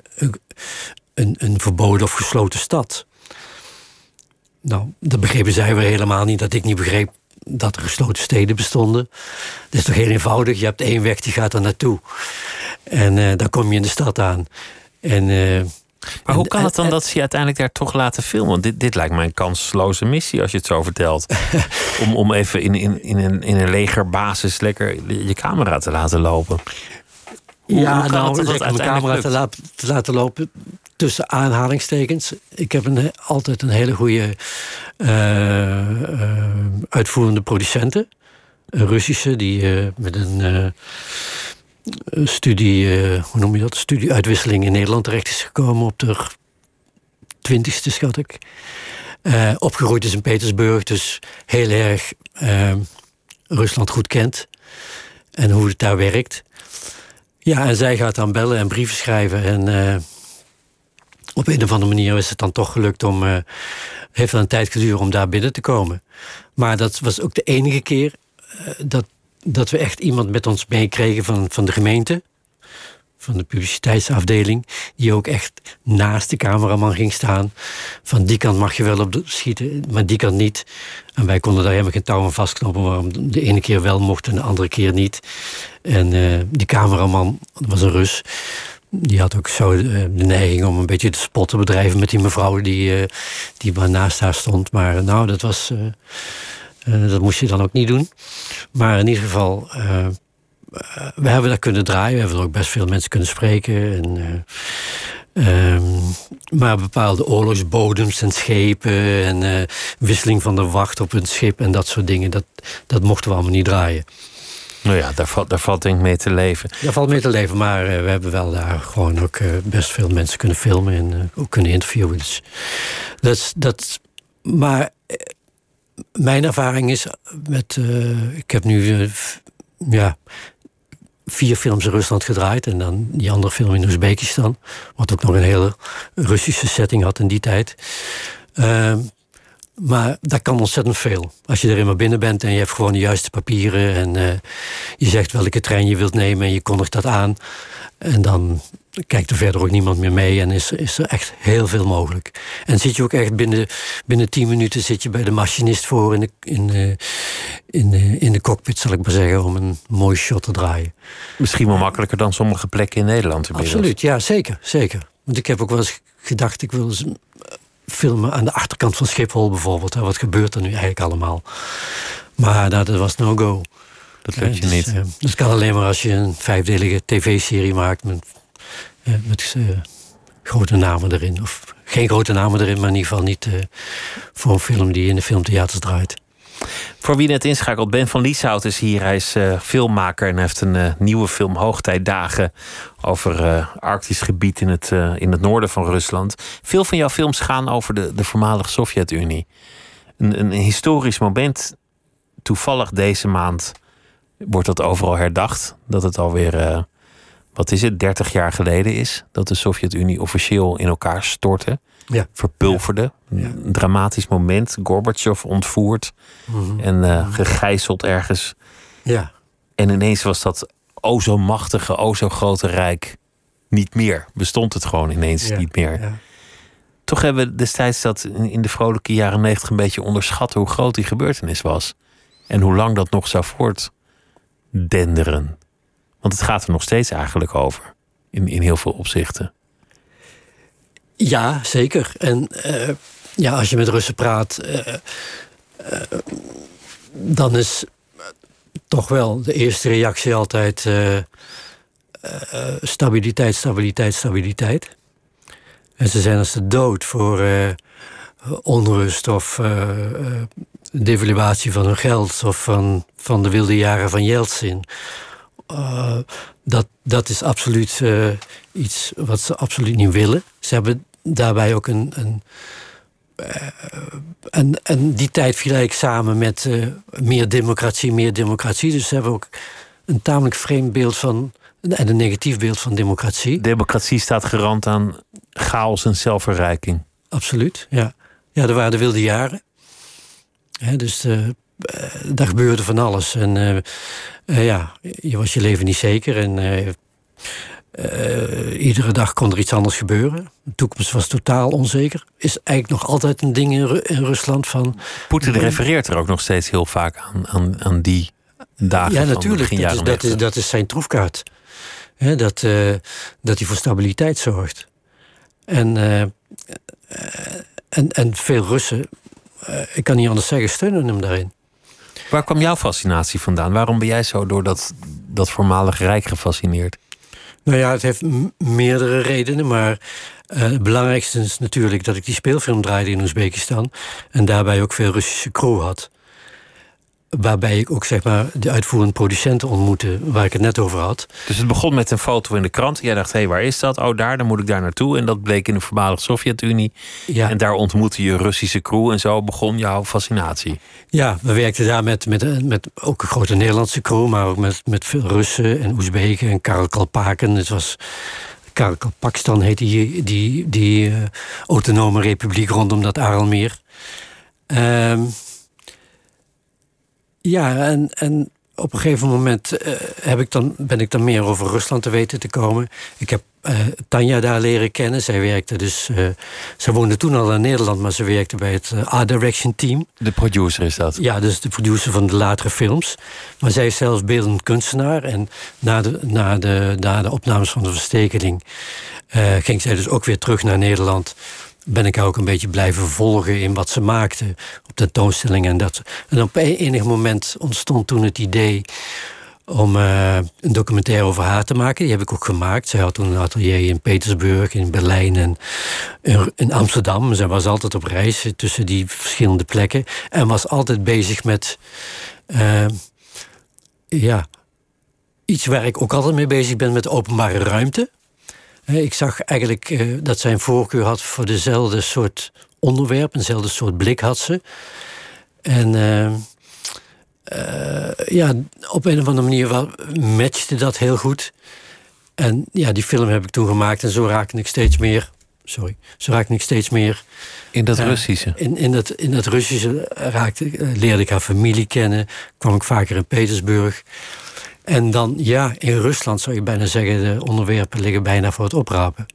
een, een verboden of gesloten stad? Nou, dat begrepen zij weer helemaal niet, dat ik niet begreep dat er gesloten steden bestonden. Dat is toch heel eenvoudig, je hebt één weg die gaat er naartoe. En eh dan kom je in de stad aan. En... Maar hoe kan het dan dat ze je uiteindelijk daar toch laten filmen? Want dit, dit lijkt mij een kansloze missie als je het zo vertelt. om, om even in, in, in, een, in een legerbasis lekker je camera te laten lopen. Hoe- ja, hoe nou, dat mijn uiteindelijk camera te, te laten lopen tussen aanhalingstekens. Ik heb een, altijd een hele goede eh, eh, uitvoerende producenten. Een Russische, die eh, met een een studie, eh, hoe noem je dat? Studieuitwisseling in Nederland terecht is gekomen op de twintigste, schat ik. Eh, opgegroeid in Petersburg, dus heel erg eh, Rusland goed kent. En hoe het daar werkt. Ja, en zij gaat dan bellen en brieven schrijven. En op een of andere manier is het dan toch gelukt om. eh heeft wel een tijd geduurd om daar binnen te komen. Maar dat was ook de enige keer dat, dat we echt iemand met ons meekregen van, van de gemeente. Van de publiciteitsafdeling. Die ook echt naast de cameraman ging staan. Van die kant mag je wel op schieten, maar die kant niet. En wij konden daar helemaal geen touw aan vastknopen. Waarom de ene keer wel mocht en de andere keer niet. En eh, die cameraman, dat was een Rus. Die had ook zo eh, de neiging om een beetje de spot te bedrijven met die mevrouw die, eh, die maar naast haar stond. Maar nou, dat was. Dat moest je dan ook niet doen. Maar in ieder geval, we hebben dat kunnen draaien. We hebben er ook best veel mensen kunnen spreken. En, Ehm, maar bepaalde oorlogsbodems en schepen en uh, wisseling van de wacht op een schip en dat soort dingen, dat, dat mochten we allemaal niet draaien. Nou ja, daar valt, daar valt denk ik mee te leven. Daar valt mee te leven, maar uh, we hebben wel daar gewoon ook uh, best veel mensen kunnen filmen en ook kunnen interviewen. Dus dat, dat, maar mijn ervaring is met. ik heb nu ja, vier films in Rusland gedraaid. En dan die andere film in Oezbekistan. Wat ook nog een hele Russische setting had in die tijd. Ehm, maar dat kan ontzettend veel. Als je er eenmaal binnen bent en je hebt gewoon de juiste papieren. En je zegt welke trein je wilt nemen en je kondigt dat aan. En dan kijkt er verder ook niemand meer mee en is, is er echt heel veel mogelijk. En zit je ook echt binnen, binnen tien minuten zit je bij de machinist voor in de, in, de, in, de, in de cockpit, zal ik maar zeggen, om een mooi shot te draaien. Misschien wel makkelijker dan sommige plekken in Nederland. Inmiddels. Absoluut, ja, zeker, zeker. Want ik heb ook wel eens gedacht, ik wil eens eh, filmen aan de achterkant van Schiphol bijvoorbeeld. Wat gebeurt er nu eigenlijk allemaal? Maar dat was no-go. Dat lukt je dus, niet. Uh, dus kan alleen maar als je een vijfdelige tv-serie maakt met met uh, grote namen erin. Of geen grote namen erin, maar in ieder geval niet uh, voor een film die in de filmtheaters draait. Voor wie net inschakelt, Ben van Lieshout is hier. Hij is uh, filmmaker en heeft een nieuwe film Hoogtijdagen over Arktisch gebied in het, in het noorden van Rusland. Veel van jouw films gaan over de, de voormalige Sovjet-Unie. Een, een historisch moment, toevallig deze maand, wordt dat overal herdacht. Dat het alweer wat is het, 30 jaar geleden is dat de Sovjet-Unie officieel in elkaar stortte. Ja. Verpulverde. Een dramatisch moment. Gorbachev ontvoerd mhm. en uh, gegijzeld ergens. Ja. En ineens was dat o zo machtige, o zo grote rijk niet meer. Bestond het gewoon ineens niet meer. Toch hebben we destijds dat in de vrolijke jaren negentig een beetje onderschat hoe groot die gebeurtenis was. En hoe lang dat nog zou voortdenderen. Want het gaat er nog steeds eigenlijk over. In, in heel veel opzichten. Ja, zeker. En uh, ja, als je met Russen praat, uh, uh, dan is toch wel de eerste reactie altijd stabiliteit, stabiliteit, stabiliteit. En ze zijn als de dood voor onrust of devaluatie van hun geld of van, van de wilde jaren van Yeltsin uh, dat, dat is absoluut uh, iets wat ze absoluut niet willen. Ze hebben daarbij ook een. een uh, en, en die tijd viel eigenlijk samen met meer democratie, meer democratie. Dus ze hebben ook een tamelijk vreemd beeld van. en een negatief beeld van democratie. Democratie staat gerand aan chaos en zelfverrijking. Absoluut, ja. Ja, er waren de wilde jaren. dus daar gebeurde van alles. En uh, ja, je was je leven niet zeker en uh, iedere dag kon er iets anders gebeuren. De toekomst was totaal onzeker. Is eigenlijk nog altijd een ding in, Ru in Rusland van. Poetin refereert er ook nog steeds heel vaak aan, aan, aan die dagen. Ja, natuurlijk. Dat is, dat, is, dat is zijn troefkaart. He, dat, dat hij voor stabiliteit zorgt. En, en, en veel Russen, ik kan niet anders zeggen, steunen hem daarin. Waar kwam jouw fascinatie vandaan? Waarom ben jij zo door dat, dat voormalig rijk gefascineerd? Nou ja, het heeft meerdere redenen, maar uh, het belangrijkste is natuurlijk dat ik die speelfilm draaide in Oezbekistan en daarbij ook veel Russische crew had. Waarbij ik ook zeg maar de uitvoerende producenten ontmoette, waar ik het net over had. Dus het begon met een foto in de krant. Jij dacht, hé, hey, waar is dat? Oh, daar, dan moet ik daar naartoe. En dat bleek in de voormalige Sovjet-Unie. Ja. En daar ontmoette je Russische crew en zo begon jouw fascinatie. Ja, we werkten daar met, met, met ook een grote Nederlandse crew, maar ook met, met veel Russen en Oezbeken en Karel Kalpaken. Het was Karel Kalpakstan heette die, die, die uh, autonome republiek rondom dat Aralmeer. Um, ja, en, en op een gegeven moment uh, heb ik dan, ben ik dan meer over Rusland te weten te komen. Ik heb uh, Tanja daar leren kennen. Zij werkte dus. Uh, ze woonde toen al in Nederland, maar ze werkte bij het Art Direction Team. De producer is dat? Ja, dus de producer van de latere films. Maar zij is zelfs beeldend kunstenaar. En na de, na de, na de opnames van de verstekeling ging zij dus ook weer terug naar Nederland ben ik haar ook een beetje blijven volgen in wat ze maakte op tentoonstellingen en dat. En op enig moment ontstond toen het idee om uh, een documentaire over haar te maken. Die heb ik ook gemaakt. Zij had toen een atelier in Petersburg, in Berlijn en in Amsterdam. Zij was altijd op reis tussen die verschillende plekken. En was altijd bezig met... Uh, ja, iets waar ik ook altijd mee bezig ben met openbare ruimte. Ik zag eigenlijk uh, dat zij een voorkeur had voor dezelfde soort onderwerp, eenzelfde soort blik had ze. En uh, uh, ja, op een of andere manier matchte dat heel goed. En ja, die film heb ik toen gemaakt en zo raakte ik steeds meer. Sorry, zo raakte ik steeds meer. In dat Russische? In, in, dat, in dat Russische raakte, leerde ik haar familie kennen. Kwam ik vaker in Petersburg. En dan, ja, in Rusland zou je bijna zeggen... de onderwerpen liggen bijna voor het oprapen.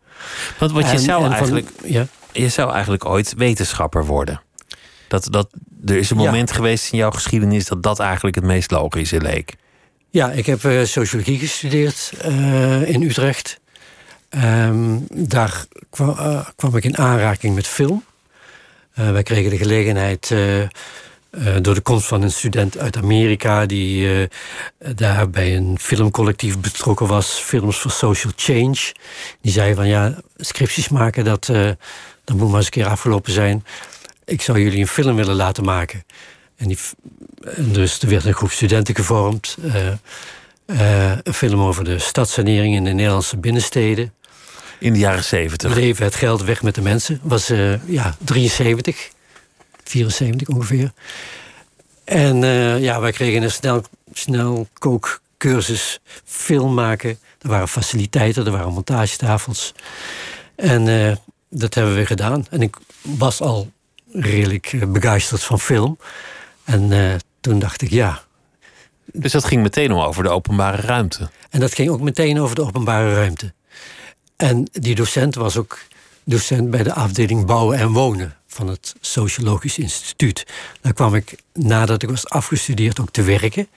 Want wat je zou eigenlijk... ja? Je zou eigenlijk ooit wetenschapper worden. Dat, dat, er is een moment geweest in jouw geschiedenis... dat dat eigenlijk het meest logische leek. Ja, ik heb uh, sociologie gestudeerd uh, in Utrecht. Um, daar kwam, uh, kwam, ik in aanraking met film. wij kregen de gelegenheid uh, door de komst van een student uit Amerika die uh, daar bij een filmcollectief betrokken was, Films for Social Change. Die zei van ja, scripties maken, dat, uh, dat moet maar eens een keer afgelopen zijn. Ik zou jullie een film willen laten maken. En, die, en dus er werd een groep studenten gevormd. een film over de stadsanering in de Nederlandse binnensteden. In de jaren zeventig. Leven het geld weg met de mensen. Was ja, 73. 74 ongeveer. En uh, ja, wij kregen een snel, snel kookcursus film maken. Er waren faciliteiten, er waren montagetafels. En uh, dat hebben we gedaan. En ik was al redelijk eh, begeisterd van film. En uh, toen dacht ik, ja. Dus dat ging meteen over de openbare ruimte? En dat ging ook meteen over de openbare ruimte. En die docent was ook docent bij de afdeling bouwen en wonen van het Sociologisch Instituut. Daar kwam ik nadat ik was afgestudeerd ook te werken.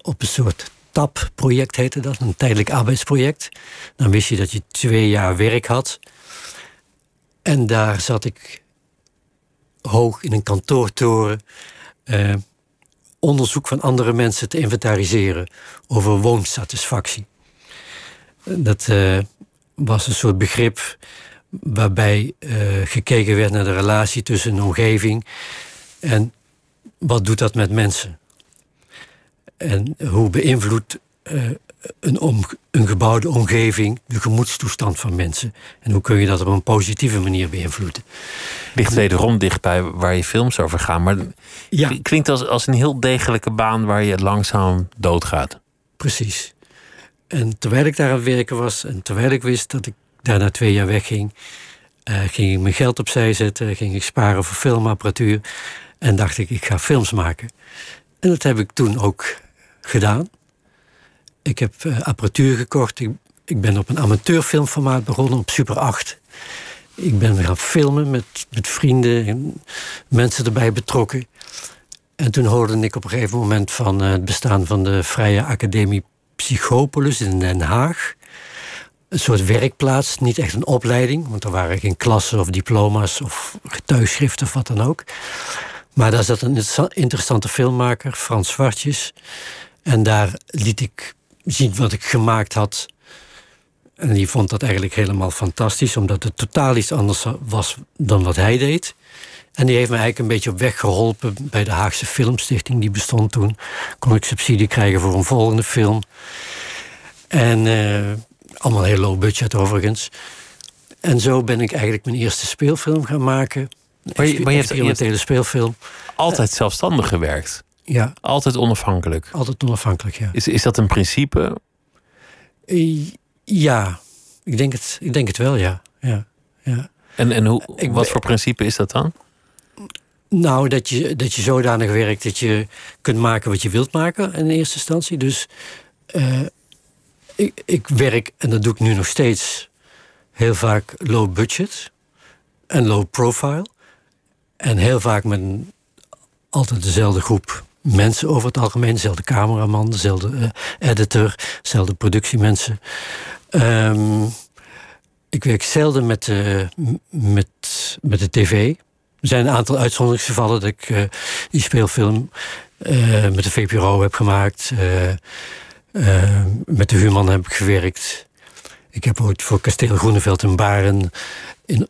Op een soort TAP-project heette dat, een tijdelijk arbeidsproject. Dan wist je dat je twee jaar werk had. En daar zat ik hoog in een kantoortoren. Eh, onderzoek van andere mensen te inventariseren over woonsatisfactie. Dat uh, was een soort begrip waarbij uh, gekeken werd naar de relatie tussen een omgeving en wat doet dat met mensen. En hoe beïnvloedt uh, een, om, een gebouwde omgeving de gemoedstoestand van mensen? En hoe kun je dat op een positieve manier beïnvloeden? Ligt wederom dicht bij waar je films over gaan. Maar ja. klinkt als, als een heel degelijke baan waar je langzaam doodgaat. Precies. En terwijl ik daar aan het werken was en terwijl ik wist dat ik daarna twee jaar wegging, uh, ging ik mijn geld opzij zetten, ging ik sparen voor filmapparatuur en dacht ik, ik ga films maken. En dat heb ik toen ook gedaan. Ik heb uh, apparatuur gekocht. Ik, ben op een amateurfilmformaat begonnen op Super 8. Ik ben gaan filmen met, met vrienden en mensen erbij betrokken. En toen hoorde ik op een gegeven moment van uh, het bestaan van de Vrije Academie Psychopolis in Den Haag een soort werkplaats, niet echt een opleiding, want er waren geen klassen of diploma's of getuigschriften of wat dan ook. Maar daar zat een interessante filmmaker, Frans Zwartjes. En daar liet ik zien wat ik gemaakt had. En die vond dat eigenlijk helemaal fantastisch, omdat het totaal iets anders was dan wat hij deed. En die heeft me eigenlijk een beetje op weg geholpen bij de Haagse Filmstichting, die bestond toen. Kon ik subsidie krijgen voor een volgende film. En uh, allemaal heel low budget overigens. En zo ben ik eigenlijk mijn eerste speelfilm gaan maken. Maar je, maar je hebt een speelfilm. Altijd zelfstandig gewerkt? Ja. Altijd onafhankelijk? Altijd onafhankelijk, ja. Is, is dat een principe? Ja, ik denk het, ik denk het wel, ja. ja, ja. En, en hoe, wat voor principe is dat dan? Nou, dat je, dat je zodanig werkt dat je kunt maken wat je wilt maken in eerste instantie. Dus uh, ik, ik werk, en dat doe ik nu nog steeds, heel vaak low budget en low profile. En heel vaak met altijd dezelfde groep mensen over het algemeen. Dezelfde cameraman, dezelfde uh, editor, dezelfde productiemensen. Um, ik werk zelden met, uh, met met de tv. Er zijn een aantal uitzonderingsgevallen dat ik uh, die speelfilm uh, met de VPRO heb gemaakt. Uh, met de Huurman heb ik gewerkt. Ik heb ooit voor Kasteel Groeneveld en Baren in,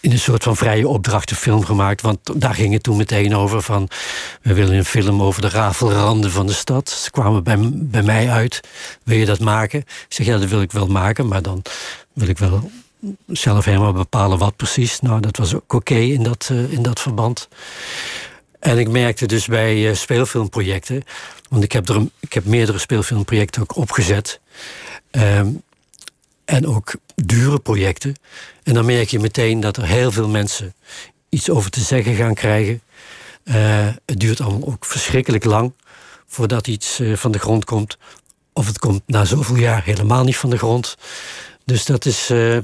in een soort van vrije opdracht een film gemaakt. Want daar ging het toen meteen over van... we willen een film over de rafelranden van de stad. Ze kwamen bij, bij mij uit. Wil je dat maken? Ik zeg, ja, dat wil ik wel maken. Maar dan wil ik wel zelf helemaal bepalen wat precies. Nou, dat was ook oké in, dat, uh, in dat verband. En ik merkte dus bij uh, speelfilmprojecten... want ik heb, er ik heb meerdere speelfilmprojecten ook opgezet... Um, en ook dure projecten. En dan merk je meteen dat er heel veel mensen iets over te zeggen gaan krijgen. Uh, het duurt allemaal ook verschrikkelijk lang voordat iets uh, van de grond komt. Of het komt na zoveel jaar helemaal niet van de grond. Dus dat, is, uh,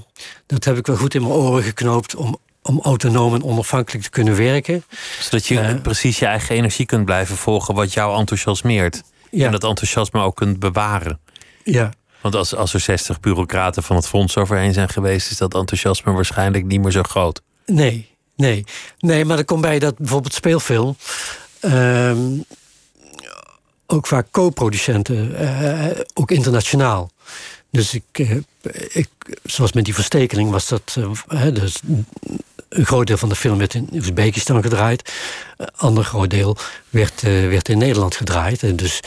dat heb ik wel goed in mijn oren geknoopt om, om autonoom en onafhankelijk te kunnen werken. Zodat je precies je eigen energie kunt blijven volgen wat jou enthousiasmeert. Ja. En dat enthousiasme ook kunt bewaren. Ja, want als, als er 60 bureaucraten van het fonds overheen zijn geweest, is dat enthousiasme waarschijnlijk niet meer zo groot. Nee, nee. Nee, maar er komt bij dat bijvoorbeeld speelfilm. Uh, ook vaak co-producenten, uh, ook internationaal. Dus ik, uh, ik, zoals met die verstekeling was dat. Uh, dus een groot deel van de film werd in Oezbekistan gedraaid. Een ander groot deel werd, uh, werd in Nederland gedraaid. En dus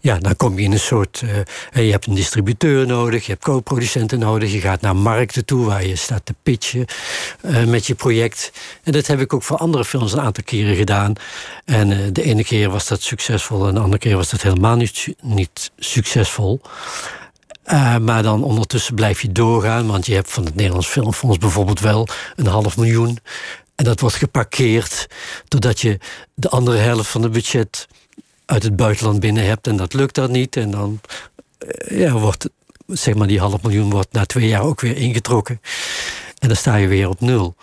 ja, dan kom je in een soort... Uh, je hebt een distributeur nodig, je hebt co-producenten nodig... je gaat naar markten toe waar je staat te pitchen uh, met je project. En dat heb ik ook voor andere films een aantal keren gedaan. En de ene keer was dat succesvol... en de andere keer was dat helemaal niet, niet succesvol... Uh, maar dan ondertussen blijf je doorgaan, want je hebt van het Nederlands Filmfonds bijvoorbeeld wel een half miljoen. En dat wordt geparkeerd totdat je de andere helft van het budget uit het buitenland binnen hebt. En dat lukt dan niet. En dan uh, ja, wordt zeg maar die half miljoen wordt na twee jaar ook weer ingetrokken. En dan sta je weer op nul.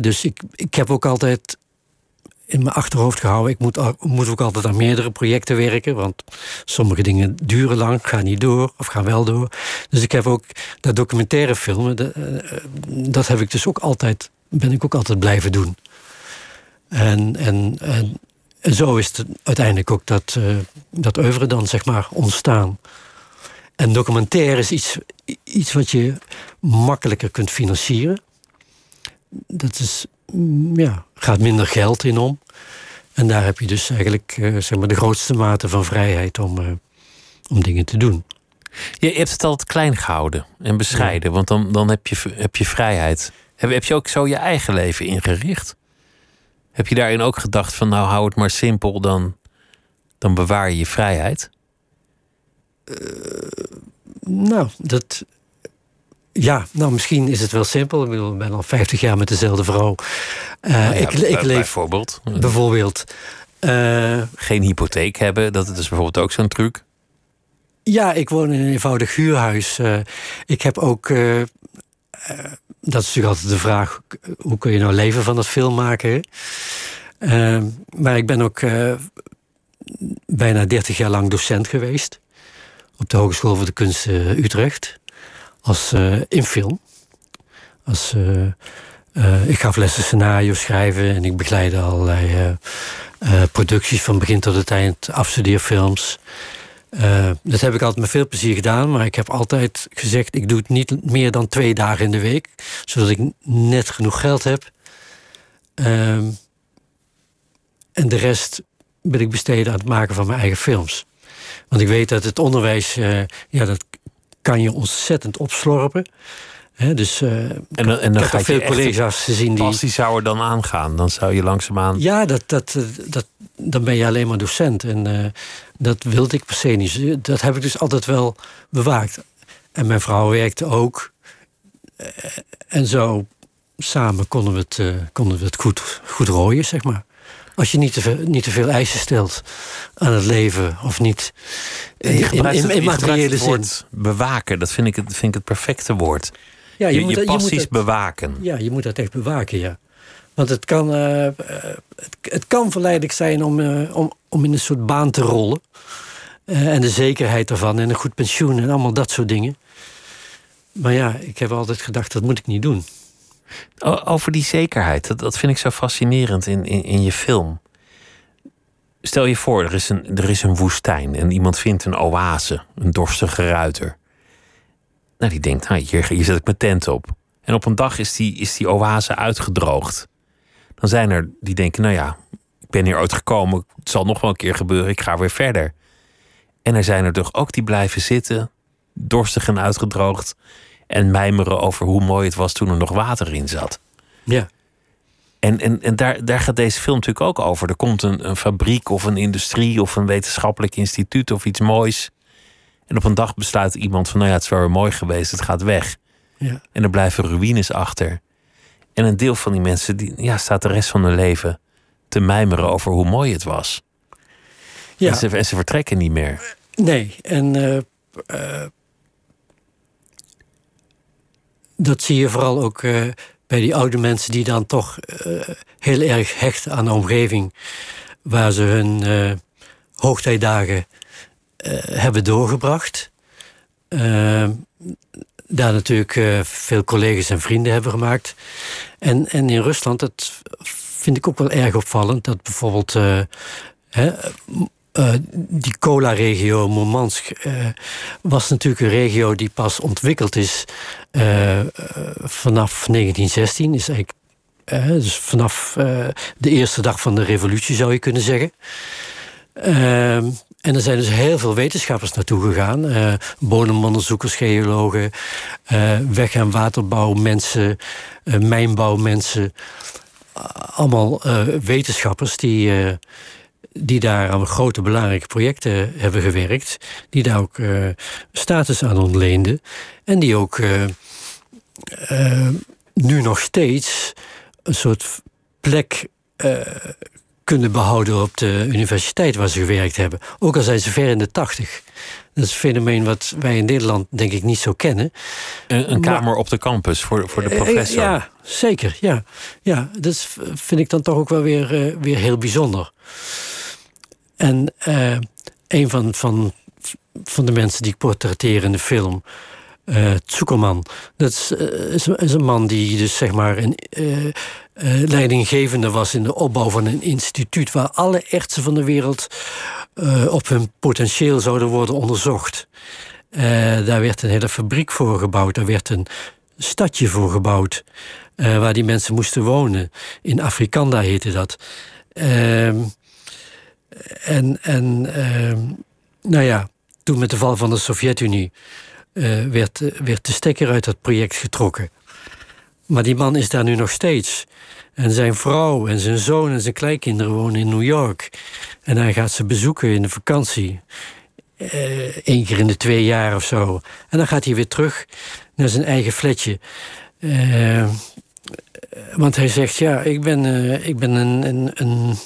Dus ik, ik heb ook altijd in mijn achterhoofd gehouden. Ik moet, moet ook altijd aan meerdere projecten werken. Want sommige dingen duren lang, gaan niet door of gaan wel door. Dus ik heb ook dat documentaire filmen. Dat, uh, dat heb ik dus ook altijd, ben ik ook altijd blijven doen. En, en, en, en zo is het uiteindelijk ook dat, uh, dat oeuvre dan zeg maar ontstaan. En documentaire is iets, iets wat je makkelijker kunt financieren. Dat is Mm, ja, gaat minder geld in om. En daar heb je dus eigenlijk uh, zeg maar de grootste mate van vrijheid om, uh, om dingen te doen. Je hebt het altijd klein gehouden en bescheiden, ja. want dan, dan heb, je, heb je vrijheid. Heb, heb je ook zo je eigen leven ingericht? Heb je daarin ook gedacht van nou hou het maar simpel, dan, dan bewaar je je vrijheid? Uh, nou, dat, ja, nou misschien is het wel simpel. Ik bedoel, ik ben al 50 jaar met dezelfde vrouw. Uh, nou ja, ik, ik leef, bijvoorbeeld. Bijvoorbeeld. Uh, Geen hypotheek hebben, dat is bijvoorbeeld ook zo'n truc. Ja, ik woon in een eenvoudig huurhuis. Uh, ik heb ook. dat is natuurlijk altijd de vraag: hoe kun je nou leven van het film maken? maar ik ben ook bijna 30 jaar lang docent geweest. Op de Hogeschool voor de Kunsten Utrecht als, uh, in film. Als, uh, uh, ik gaf lessen scenario schrijven en ik begeleide allerlei producties van begin tot het eind, afstudeerfilms. dat heb ik altijd met veel plezier gedaan, maar ik heb altijd gezegd: ik doe het niet meer dan twee dagen in de week, zodat ik net genoeg geld heb. Ehm, en de rest wil ik besteden aan het maken van mijn eigen films. Want ik weet dat het onderwijs, ja, dat kan je ontzettend opslorpen. He, dus uh, en, en dan ga je veel collega's gezien die. Als die zou er dan aangaan, dan zou je langzaamaan. Ja, dat, dat, eh, dat, dan ben je alleen maar docent. En uh, dat wilde ik per se niet. Dat heb ik dus altijd wel bewaakt. En mijn vrouw werkte ook. en zo samen konden we het, konden we het goed, goed rooien, zeg maar. Als je niet te, veel, niet te veel eisen stelt aan het leven of niet in, in, in, in materiële zin. Woord bewaken, dat vind ik, het, vind ik het perfecte woord. Ja, je, je, moet, je passies je moet bewaken. Ja, je moet dat echt bewaken, ja. Want het kan, uh, het, het, kan verleidelijk zijn om, uh, om, om in een soort baan te rollen. Uh, en de zekerheid ervan en een goed pensioen en allemaal dat soort dingen. Maar ja, ik heb altijd gedacht, dat moet ik niet doen. Over die zekerheid, dat, dat vind ik zo fascinerend in, in, in je film. Stel je voor, er is, een, er is een woestijn en iemand vindt een oase, een dorstige ruiter. Nou, die denkt, nou, hier, hier zet ik mijn tent op. En op een dag is die, is die oase uitgedroogd. Dan zijn er die denken, nou ja, ik ben hier ooit gekomen, het zal nog wel een keer gebeuren, ik ga weer verder. En er zijn er toch ook die blijven zitten, dorstig en uitgedroogd, en mijmeren over hoe mooi het was toen er nog water in zat. Ja. En, en, en daar, daar gaat deze film natuurlijk ook over. Er komt een, een fabriek of een industrie of een wetenschappelijk instituut of iets moois. En op een dag besluit iemand van, nou ja, het is wel weer mooi geweest, het gaat weg. Ja. En er blijven ruïnes achter. En een deel van die mensen die, ja, staat de rest van hun leven te mijmeren over hoe mooi het was. Ja. En, ze, en ze vertrekken niet meer. Nee, en eh, eh, dat zie je vooral ook eh, bij die oude mensen die dan toch eh, heel erg hechten aan de omgeving waar ze hun eh, hoogtijdagen hebben doorgebracht. Daar natuurlijk veel collega's en vrienden hebben gemaakt. En, en in Rusland, dat vind ik ook wel erg opvallend, dat bijvoorbeeld hè, eh, die cola-regio Murmansk eh, was natuurlijk een regio die pas ontwikkeld is eh, vanaf 1916. Is eigenlijk, dus vanaf de eerste dag van de revolutie zou je kunnen zeggen. Ehm, en er zijn dus heel veel wetenschappers naartoe gegaan. bodemonderzoekers, geologen, weg- en waterbouwmensen, mijnbouwmensen. Allemaal wetenschappers die, die daar aan grote belangrijke projecten hebben gewerkt. Die daar ook eh, status aan ontleenden. En die ook eh, eh, nu nog steeds een soort plek kunnen behouden op de universiteit waar ze gewerkt hebben. Ook al zijn ze ver in de tachtig. Dat is een fenomeen wat wij in Nederland denk ik niet zo kennen. Een, een Maar- kamer op de campus voor, voor de professor. Ja, zeker. Ja, ja dat vind ik dan toch ook wel weer, weer heel bijzonder. En eh, een van, van, van de mensen die ik portretteer in de film, eh Zuckerman, dat is, eh, is, is een man die dus zeg maar een leidinggevende was in de opbouw van een instituut waar alle artsen van de wereld op hun potentieel zouden worden onderzocht. Daar werd een hele fabriek voor gebouwd, daar werd een stadje voor gebouwd. eh, waar die mensen moesten wonen. In Afrikanda heette dat. Ehm, en en ehm, nou ja, toen met de val van de Sovjet-Unie eh, werd, eh, werd de stekker uit dat project getrokken. Maar die man is daar nu nog steeds. En zijn vrouw en zijn zoon en zijn kleinkinderen wonen in New York. En hij gaat ze bezoeken in de vakantie. Eén keer in de twee jaar of zo. En dan gaat hij weer terug naar zijn eigen flatje. Eh, want hij zegt, ja, ik ben, eh, ik ben een, een, een,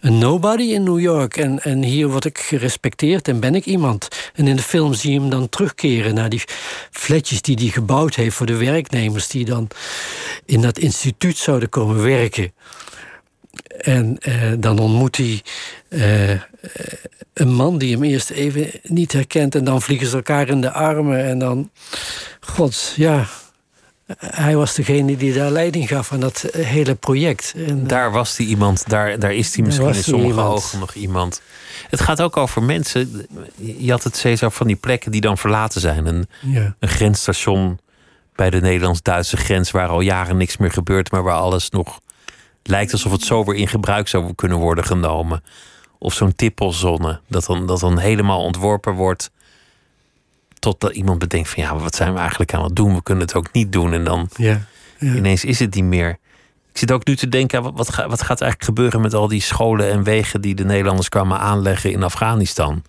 een nobody in New York. En, en hier word ik gerespecteerd en ben ik iemand. En in de film zie je hem dan terugkeren naar die flatjes die hij gebouwd heeft voor de werknemers... die dan in dat instituut zouden komen werken. En eh, dan ontmoet hij eh, een man die hem eerst even niet herkent... en dan vliegen ze elkaar in de armen en dan... God, ja, hij was degene die daar leiding gaf aan dat hele project. En, Daar was die iemand, daar, daar is die misschien in sommige iemand. ogen nog iemand. Het gaat ook over mensen. Je had het steeds over van die plekken die dan verlaten zijn. Een, ja, een grensstation bij de Nederlands-Duitse grens, waar al jaren niks meer gebeurt, maar waar alles nog lijkt alsof het zo weer in gebruik zou kunnen worden genomen. Of zo'n tippelzone, dat dan, dat dan helemaal ontworpen wordt. Totdat iemand bedenkt van ja, wat zijn we eigenlijk aan het doen? We kunnen het ook niet doen. En dan ja, ja. ineens is het niet meer. Ik zit ook nu te denken, wat, wat gaat eigenlijk gebeuren met al die scholen en wegen die de Nederlanders kwamen aanleggen in Afghanistan?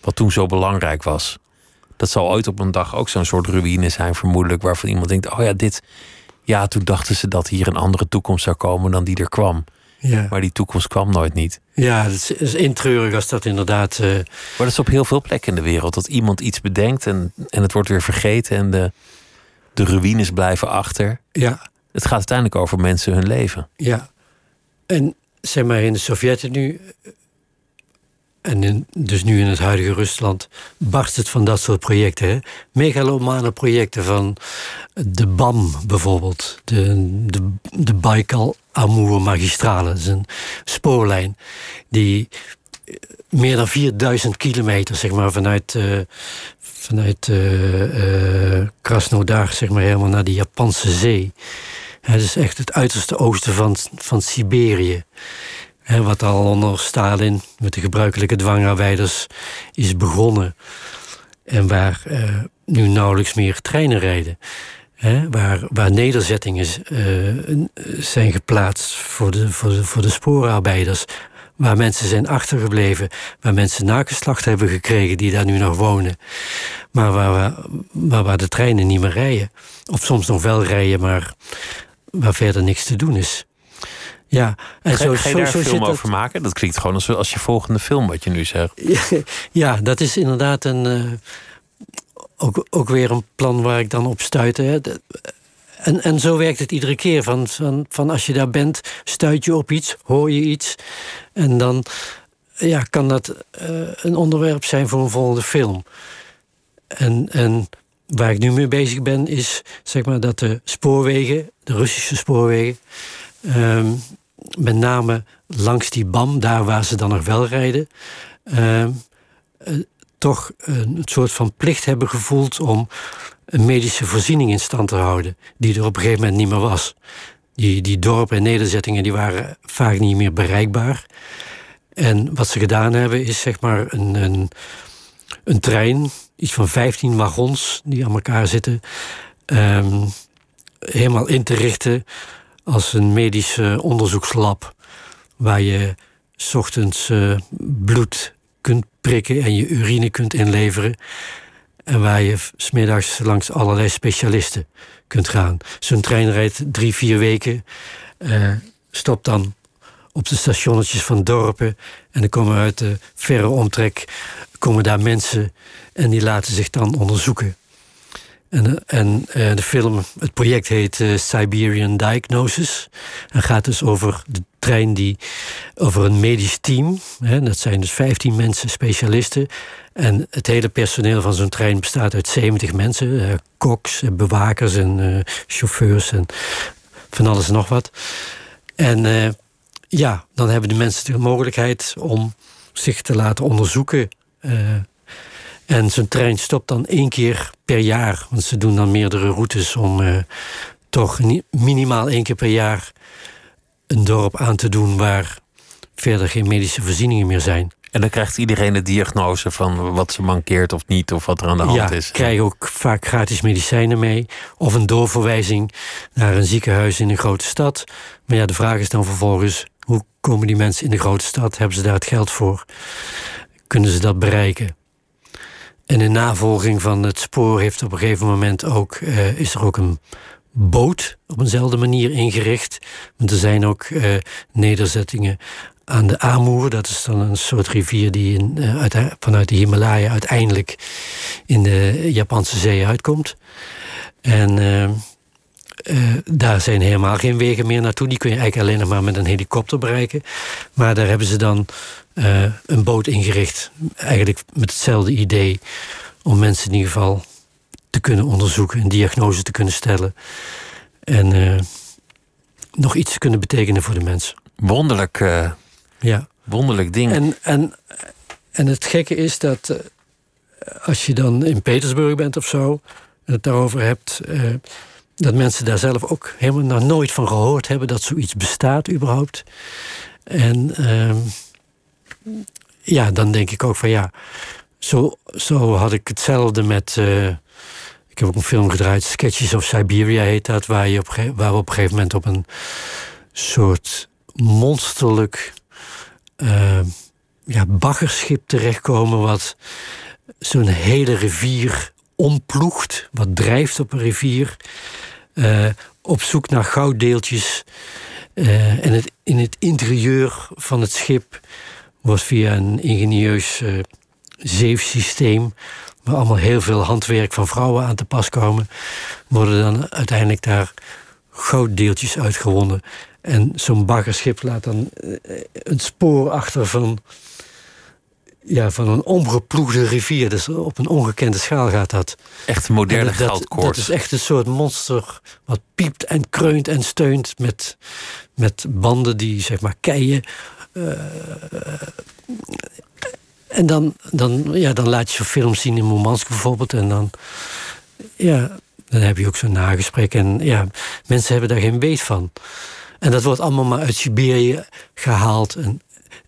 Wat toen zo belangrijk was. Dat zal ooit op een dag ook zo'n soort ruïne zijn, vermoedelijk, waarvan iemand denkt: oh ja, dit. Ja, toen dachten ze dat hier een andere toekomst zou komen dan die er kwam. Ja. Maar die toekomst kwam nooit niet. ja het is, intreurig als dat inderdaad... eh, Maar dat is op heel veel plekken in de wereld. Dat iemand iets bedenkt en, en het wordt weer vergeten en de, de ruïnes blijven achter. ja, Het gaat uiteindelijk over mensen hun leven. Ja. En zeg maar in de Sovjet-Unie. En dus nu in het huidige Rusland barst het van dat soort projecten. Megalomane projecten van de BAM bijvoorbeeld. De, de, de Baikal-Amur magistrale. Dat is een spoorlijn die meer dan 4000 kilometer zeg maar, vanuit, uh, vanuit uh, Krasnodar zeg maar, helemaal naar de Japanse zee. Het is echt het uiterste oosten van, van Siberië wat al onder Stalin met de gebruikelijke dwangarbeiders is begonnen. En waar uh, nu nauwelijks meer treinen rijden. waar, waar nederzettingen uh, zijn geplaatst voor de, voor, de, voor de spoorarbeiders. Waar mensen zijn achtergebleven. Waar mensen nageslacht hebben gekregen die daar nu nog wonen. Maar waar, waar, waar de treinen niet meer rijden. Of soms nog wel rijden, maar waar verder niks te doen is. Ja, en zo, ga je daar een film over maken? Dat klinkt gewoon als, als je volgende film, wat je nu zegt. Ja, dat is inderdaad een, uh, ook, ook weer een plan waar ik dan op stuitte. Hè. En, en zo werkt het iedere keer. Van, van, van als je daar bent, stuit je op iets, hoor je iets. En dan ja, kan dat uh, een onderwerp zijn voor een volgende film. En, en waar ik nu mee bezig ben, is zeg maar dat de spoorwegen, de Russische spoorwegen. Um, met name langs die BAM, daar waar ze dan nog wel rijden, ehm, eh, toch een soort van plicht hebben gevoeld om een medische voorziening in stand te houden, die er op een gegeven moment niet meer was. Die, die dorpen en nederzettingen die waren vaak niet meer bereikbaar. En wat ze gedaan hebben is zeg maar een, een, een trein, iets van 15 wagons die aan elkaar zitten, ehm, helemaal in te richten als een medische onderzoekslab. Waar je s ochtends uh, bloed kunt prikken en je urine kunt inleveren. En waar je smiddags langs allerlei specialisten kunt gaan. Zo'n trein rijdt drie, vier weken. Uh, stopt dan op de stationnetjes van dorpen. En dan komen uit de verre omtrek komen daar mensen en die laten zich dan onderzoeken. En, en uh, de film, het project heet uh, Siberian Diagnosis. En gaat dus over de trein die, over een medisch team. Hè, dat zijn dus 15 mensen, specialisten. En het hele personeel van zo'n trein bestaat uit 70 mensen. Uh, koks, bewakers en chauffeurs en van alles en nog wat. En ja, dan hebben de mensen de mogelijkheid om zich te laten onderzoeken en zo'n trein stopt dan één keer per jaar. Want ze doen dan meerdere routes om uh, toch minimaal één keer per jaar een dorp aan te doen waar verder geen medische voorzieningen meer zijn. En dan krijgt iedereen de diagnose van wat ze mankeert of niet, of wat er aan de hand ja, is. krijgen ook vaak gratis medicijnen mee. Of een doorverwijzing naar een ziekenhuis in een grote stad. Maar ja, de vraag is dan vervolgens: hoe komen die mensen in de grote stad? Hebben ze daar het geld voor? Kunnen ze dat bereiken? En in navolging van het spoor heeft op een gegeven moment ook, uh, is er ook een boot op eenzelfde manier ingericht. Want er zijn ook uh, nederzettingen aan de Amur. Dat is dan een soort rivier die in, uh, uit, vanuit de Himalaya uiteindelijk in de Japanse zee uitkomt. En uh, daar zijn helemaal geen wegen meer naartoe. Die kun je eigenlijk alleen nog maar met een helikopter bereiken. Maar daar hebben ze dan uh, een boot ingericht. Eigenlijk met hetzelfde idee. Om mensen in ieder geval te kunnen onderzoeken. Een diagnose te kunnen stellen. En uh, nog iets te kunnen betekenen voor de mensen. Wonderlijk. ja. Wonderlijk ding. En, en, en het gekke is dat als je dan in Petersburg bent of zo. En het daarover hebt dat mensen daar zelf ook helemaal nog nooit van gehoord hebben dat zoiets bestaat überhaupt. En uh, ja, dan denk ik ook van ja, zo, zo had ik hetzelfde met. Uh, ik heb ook een film gedraaid, Sketches of Siberia heet dat, waar, je op, waar we op een gegeven moment op een soort monsterlijk uh, ja, baggerschip terechtkomen, wat zo'n hele rivier omploegt, wat drijft op een rivier. Uh, op zoek naar gouddeeltjes. Uh, en het, in het interieur van het schip wordt via een ingenieus uh, zeefsysteem, waar allemaal heel veel handwerk van vrouwen aan te pas komen, worden dan uiteindelijk daar gouddeeltjes uitgewonnen. En zo'n baggerschip laat dan een spoor achter van ja, van een omgeploegde rivier. Dus op een ongekende schaal gaat dat. Echt een moderne dat, goudkoorts. Dat is echt een soort monster wat piept en kreunt en steunt met, met banden die zeg maar keien. Eh, en dan, dan, ja, dan laat je zo'n film zien in Murmansk bijvoorbeeld. En dan, ja, dan heb je ook zo'n nagesprek. En ja, mensen hebben daar geen weet van. En dat wordt allemaal maar uit Siberië gehaald. En,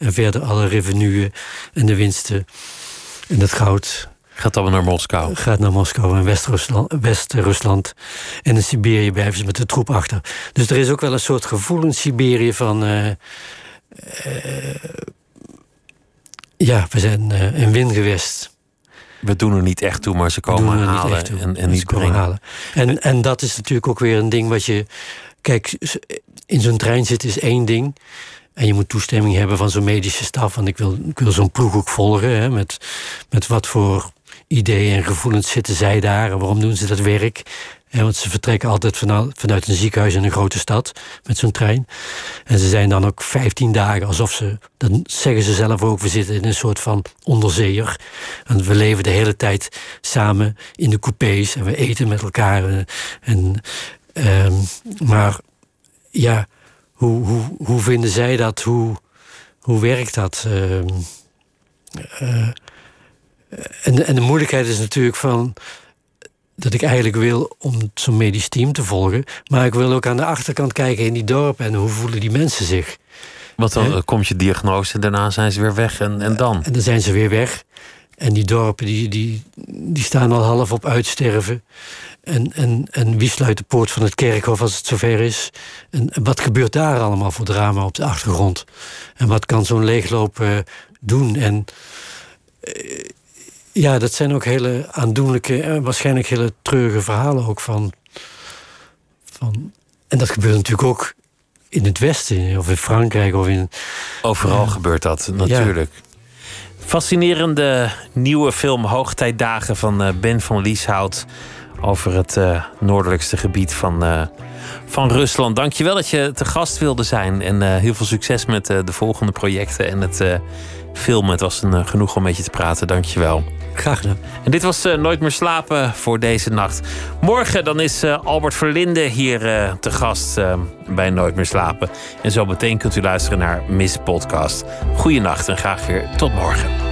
en verder alle revenuen en de winsten en het goud Gaat allemaal naar Moskou. gaat naar Moskou en West-Rusland. West-Rusland. en in Siberië blijven ze met de troep achter. Dus er is ook wel een soort gevoel in Siberië van. eh, eh, ja, we zijn eh, een wingewest. We doen er niet echt toe, maar ze komen er niet halen echt toe. en, en niet brengen. halen. En, en dat is natuurlijk ook weer een ding wat je. Kijk, in zo'n trein zitten is één ding. En je moet toestemming hebben van zo'n medische staf. Want ik wil, ik wil zo'n ploeg ook volgen. Hè, met, met wat voor ideeën en gevoelens zitten zij daar. En waarom doen ze dat werk? Hè, want ze vertrekken altijd vanuit, een ziekenhuis in een grote stad. Met zo'n trein. En ze zijn dan ook 15 dagen alsof ze. Dan zeggen ze zelf ook. We zitten in een soort van onderzeeër. En we leven de hele tijd samen in de coupés. En we eten met elkaar. En, en, ehm, maar ja, hoe, hoe, hoe vinden zij dat? Hoe, hoe werkt dat? Ehm, eh, en, de- en de moeilijkheid is natuurlijk van dat ik eigenlijk wil om zo'n medisch team te volgen. Maar ik wil ook aan de achterkant kijken in die dorpen en hoe voelen die mensen zich. Want dan eh, komt je diagnose daarna zijn ze weer weg. En, en dan? En dan zijn ze weer weg. En die dorpen die, die, die staan al half op uitsterven. En, en, en wie sluit de poort van het kerkhof als het zover is? En, en wat gebeurt daar allemaal voor drama op de achtergrond? En wat kan zo'n leegloop eh, doen? En eh, ja, dat zijn ook hele aandoenlijke en waarschijnlijk hele treurige verhalen ook van, van. En dat gebeurt natuurlijk ook in het Westen, of in Frankrijk, of in. Overal gebeurt dat, natuurlijk. Fascinerende nieuwe film Hoogtijdagen van eh, Ben van Lieshout. Over het eh, noordelijkste gebied van, eh, van Rusland. Dankjewel dat je te gast wilde zijn. En heel veel succes met de volgende projecten en het filmen. Het was een eh, genoeg om met je te praten. Dankjewel. Graag gedaan. En dit was eh, Nooit meer slapen voor deze nacht. Morgen dan is eh, Albert Verlinde hier te gast bij Nooit meer slapen. En zo meteen kunt u luisteren naar Miss Podcast. Goeienacht en graag weer tot morgen.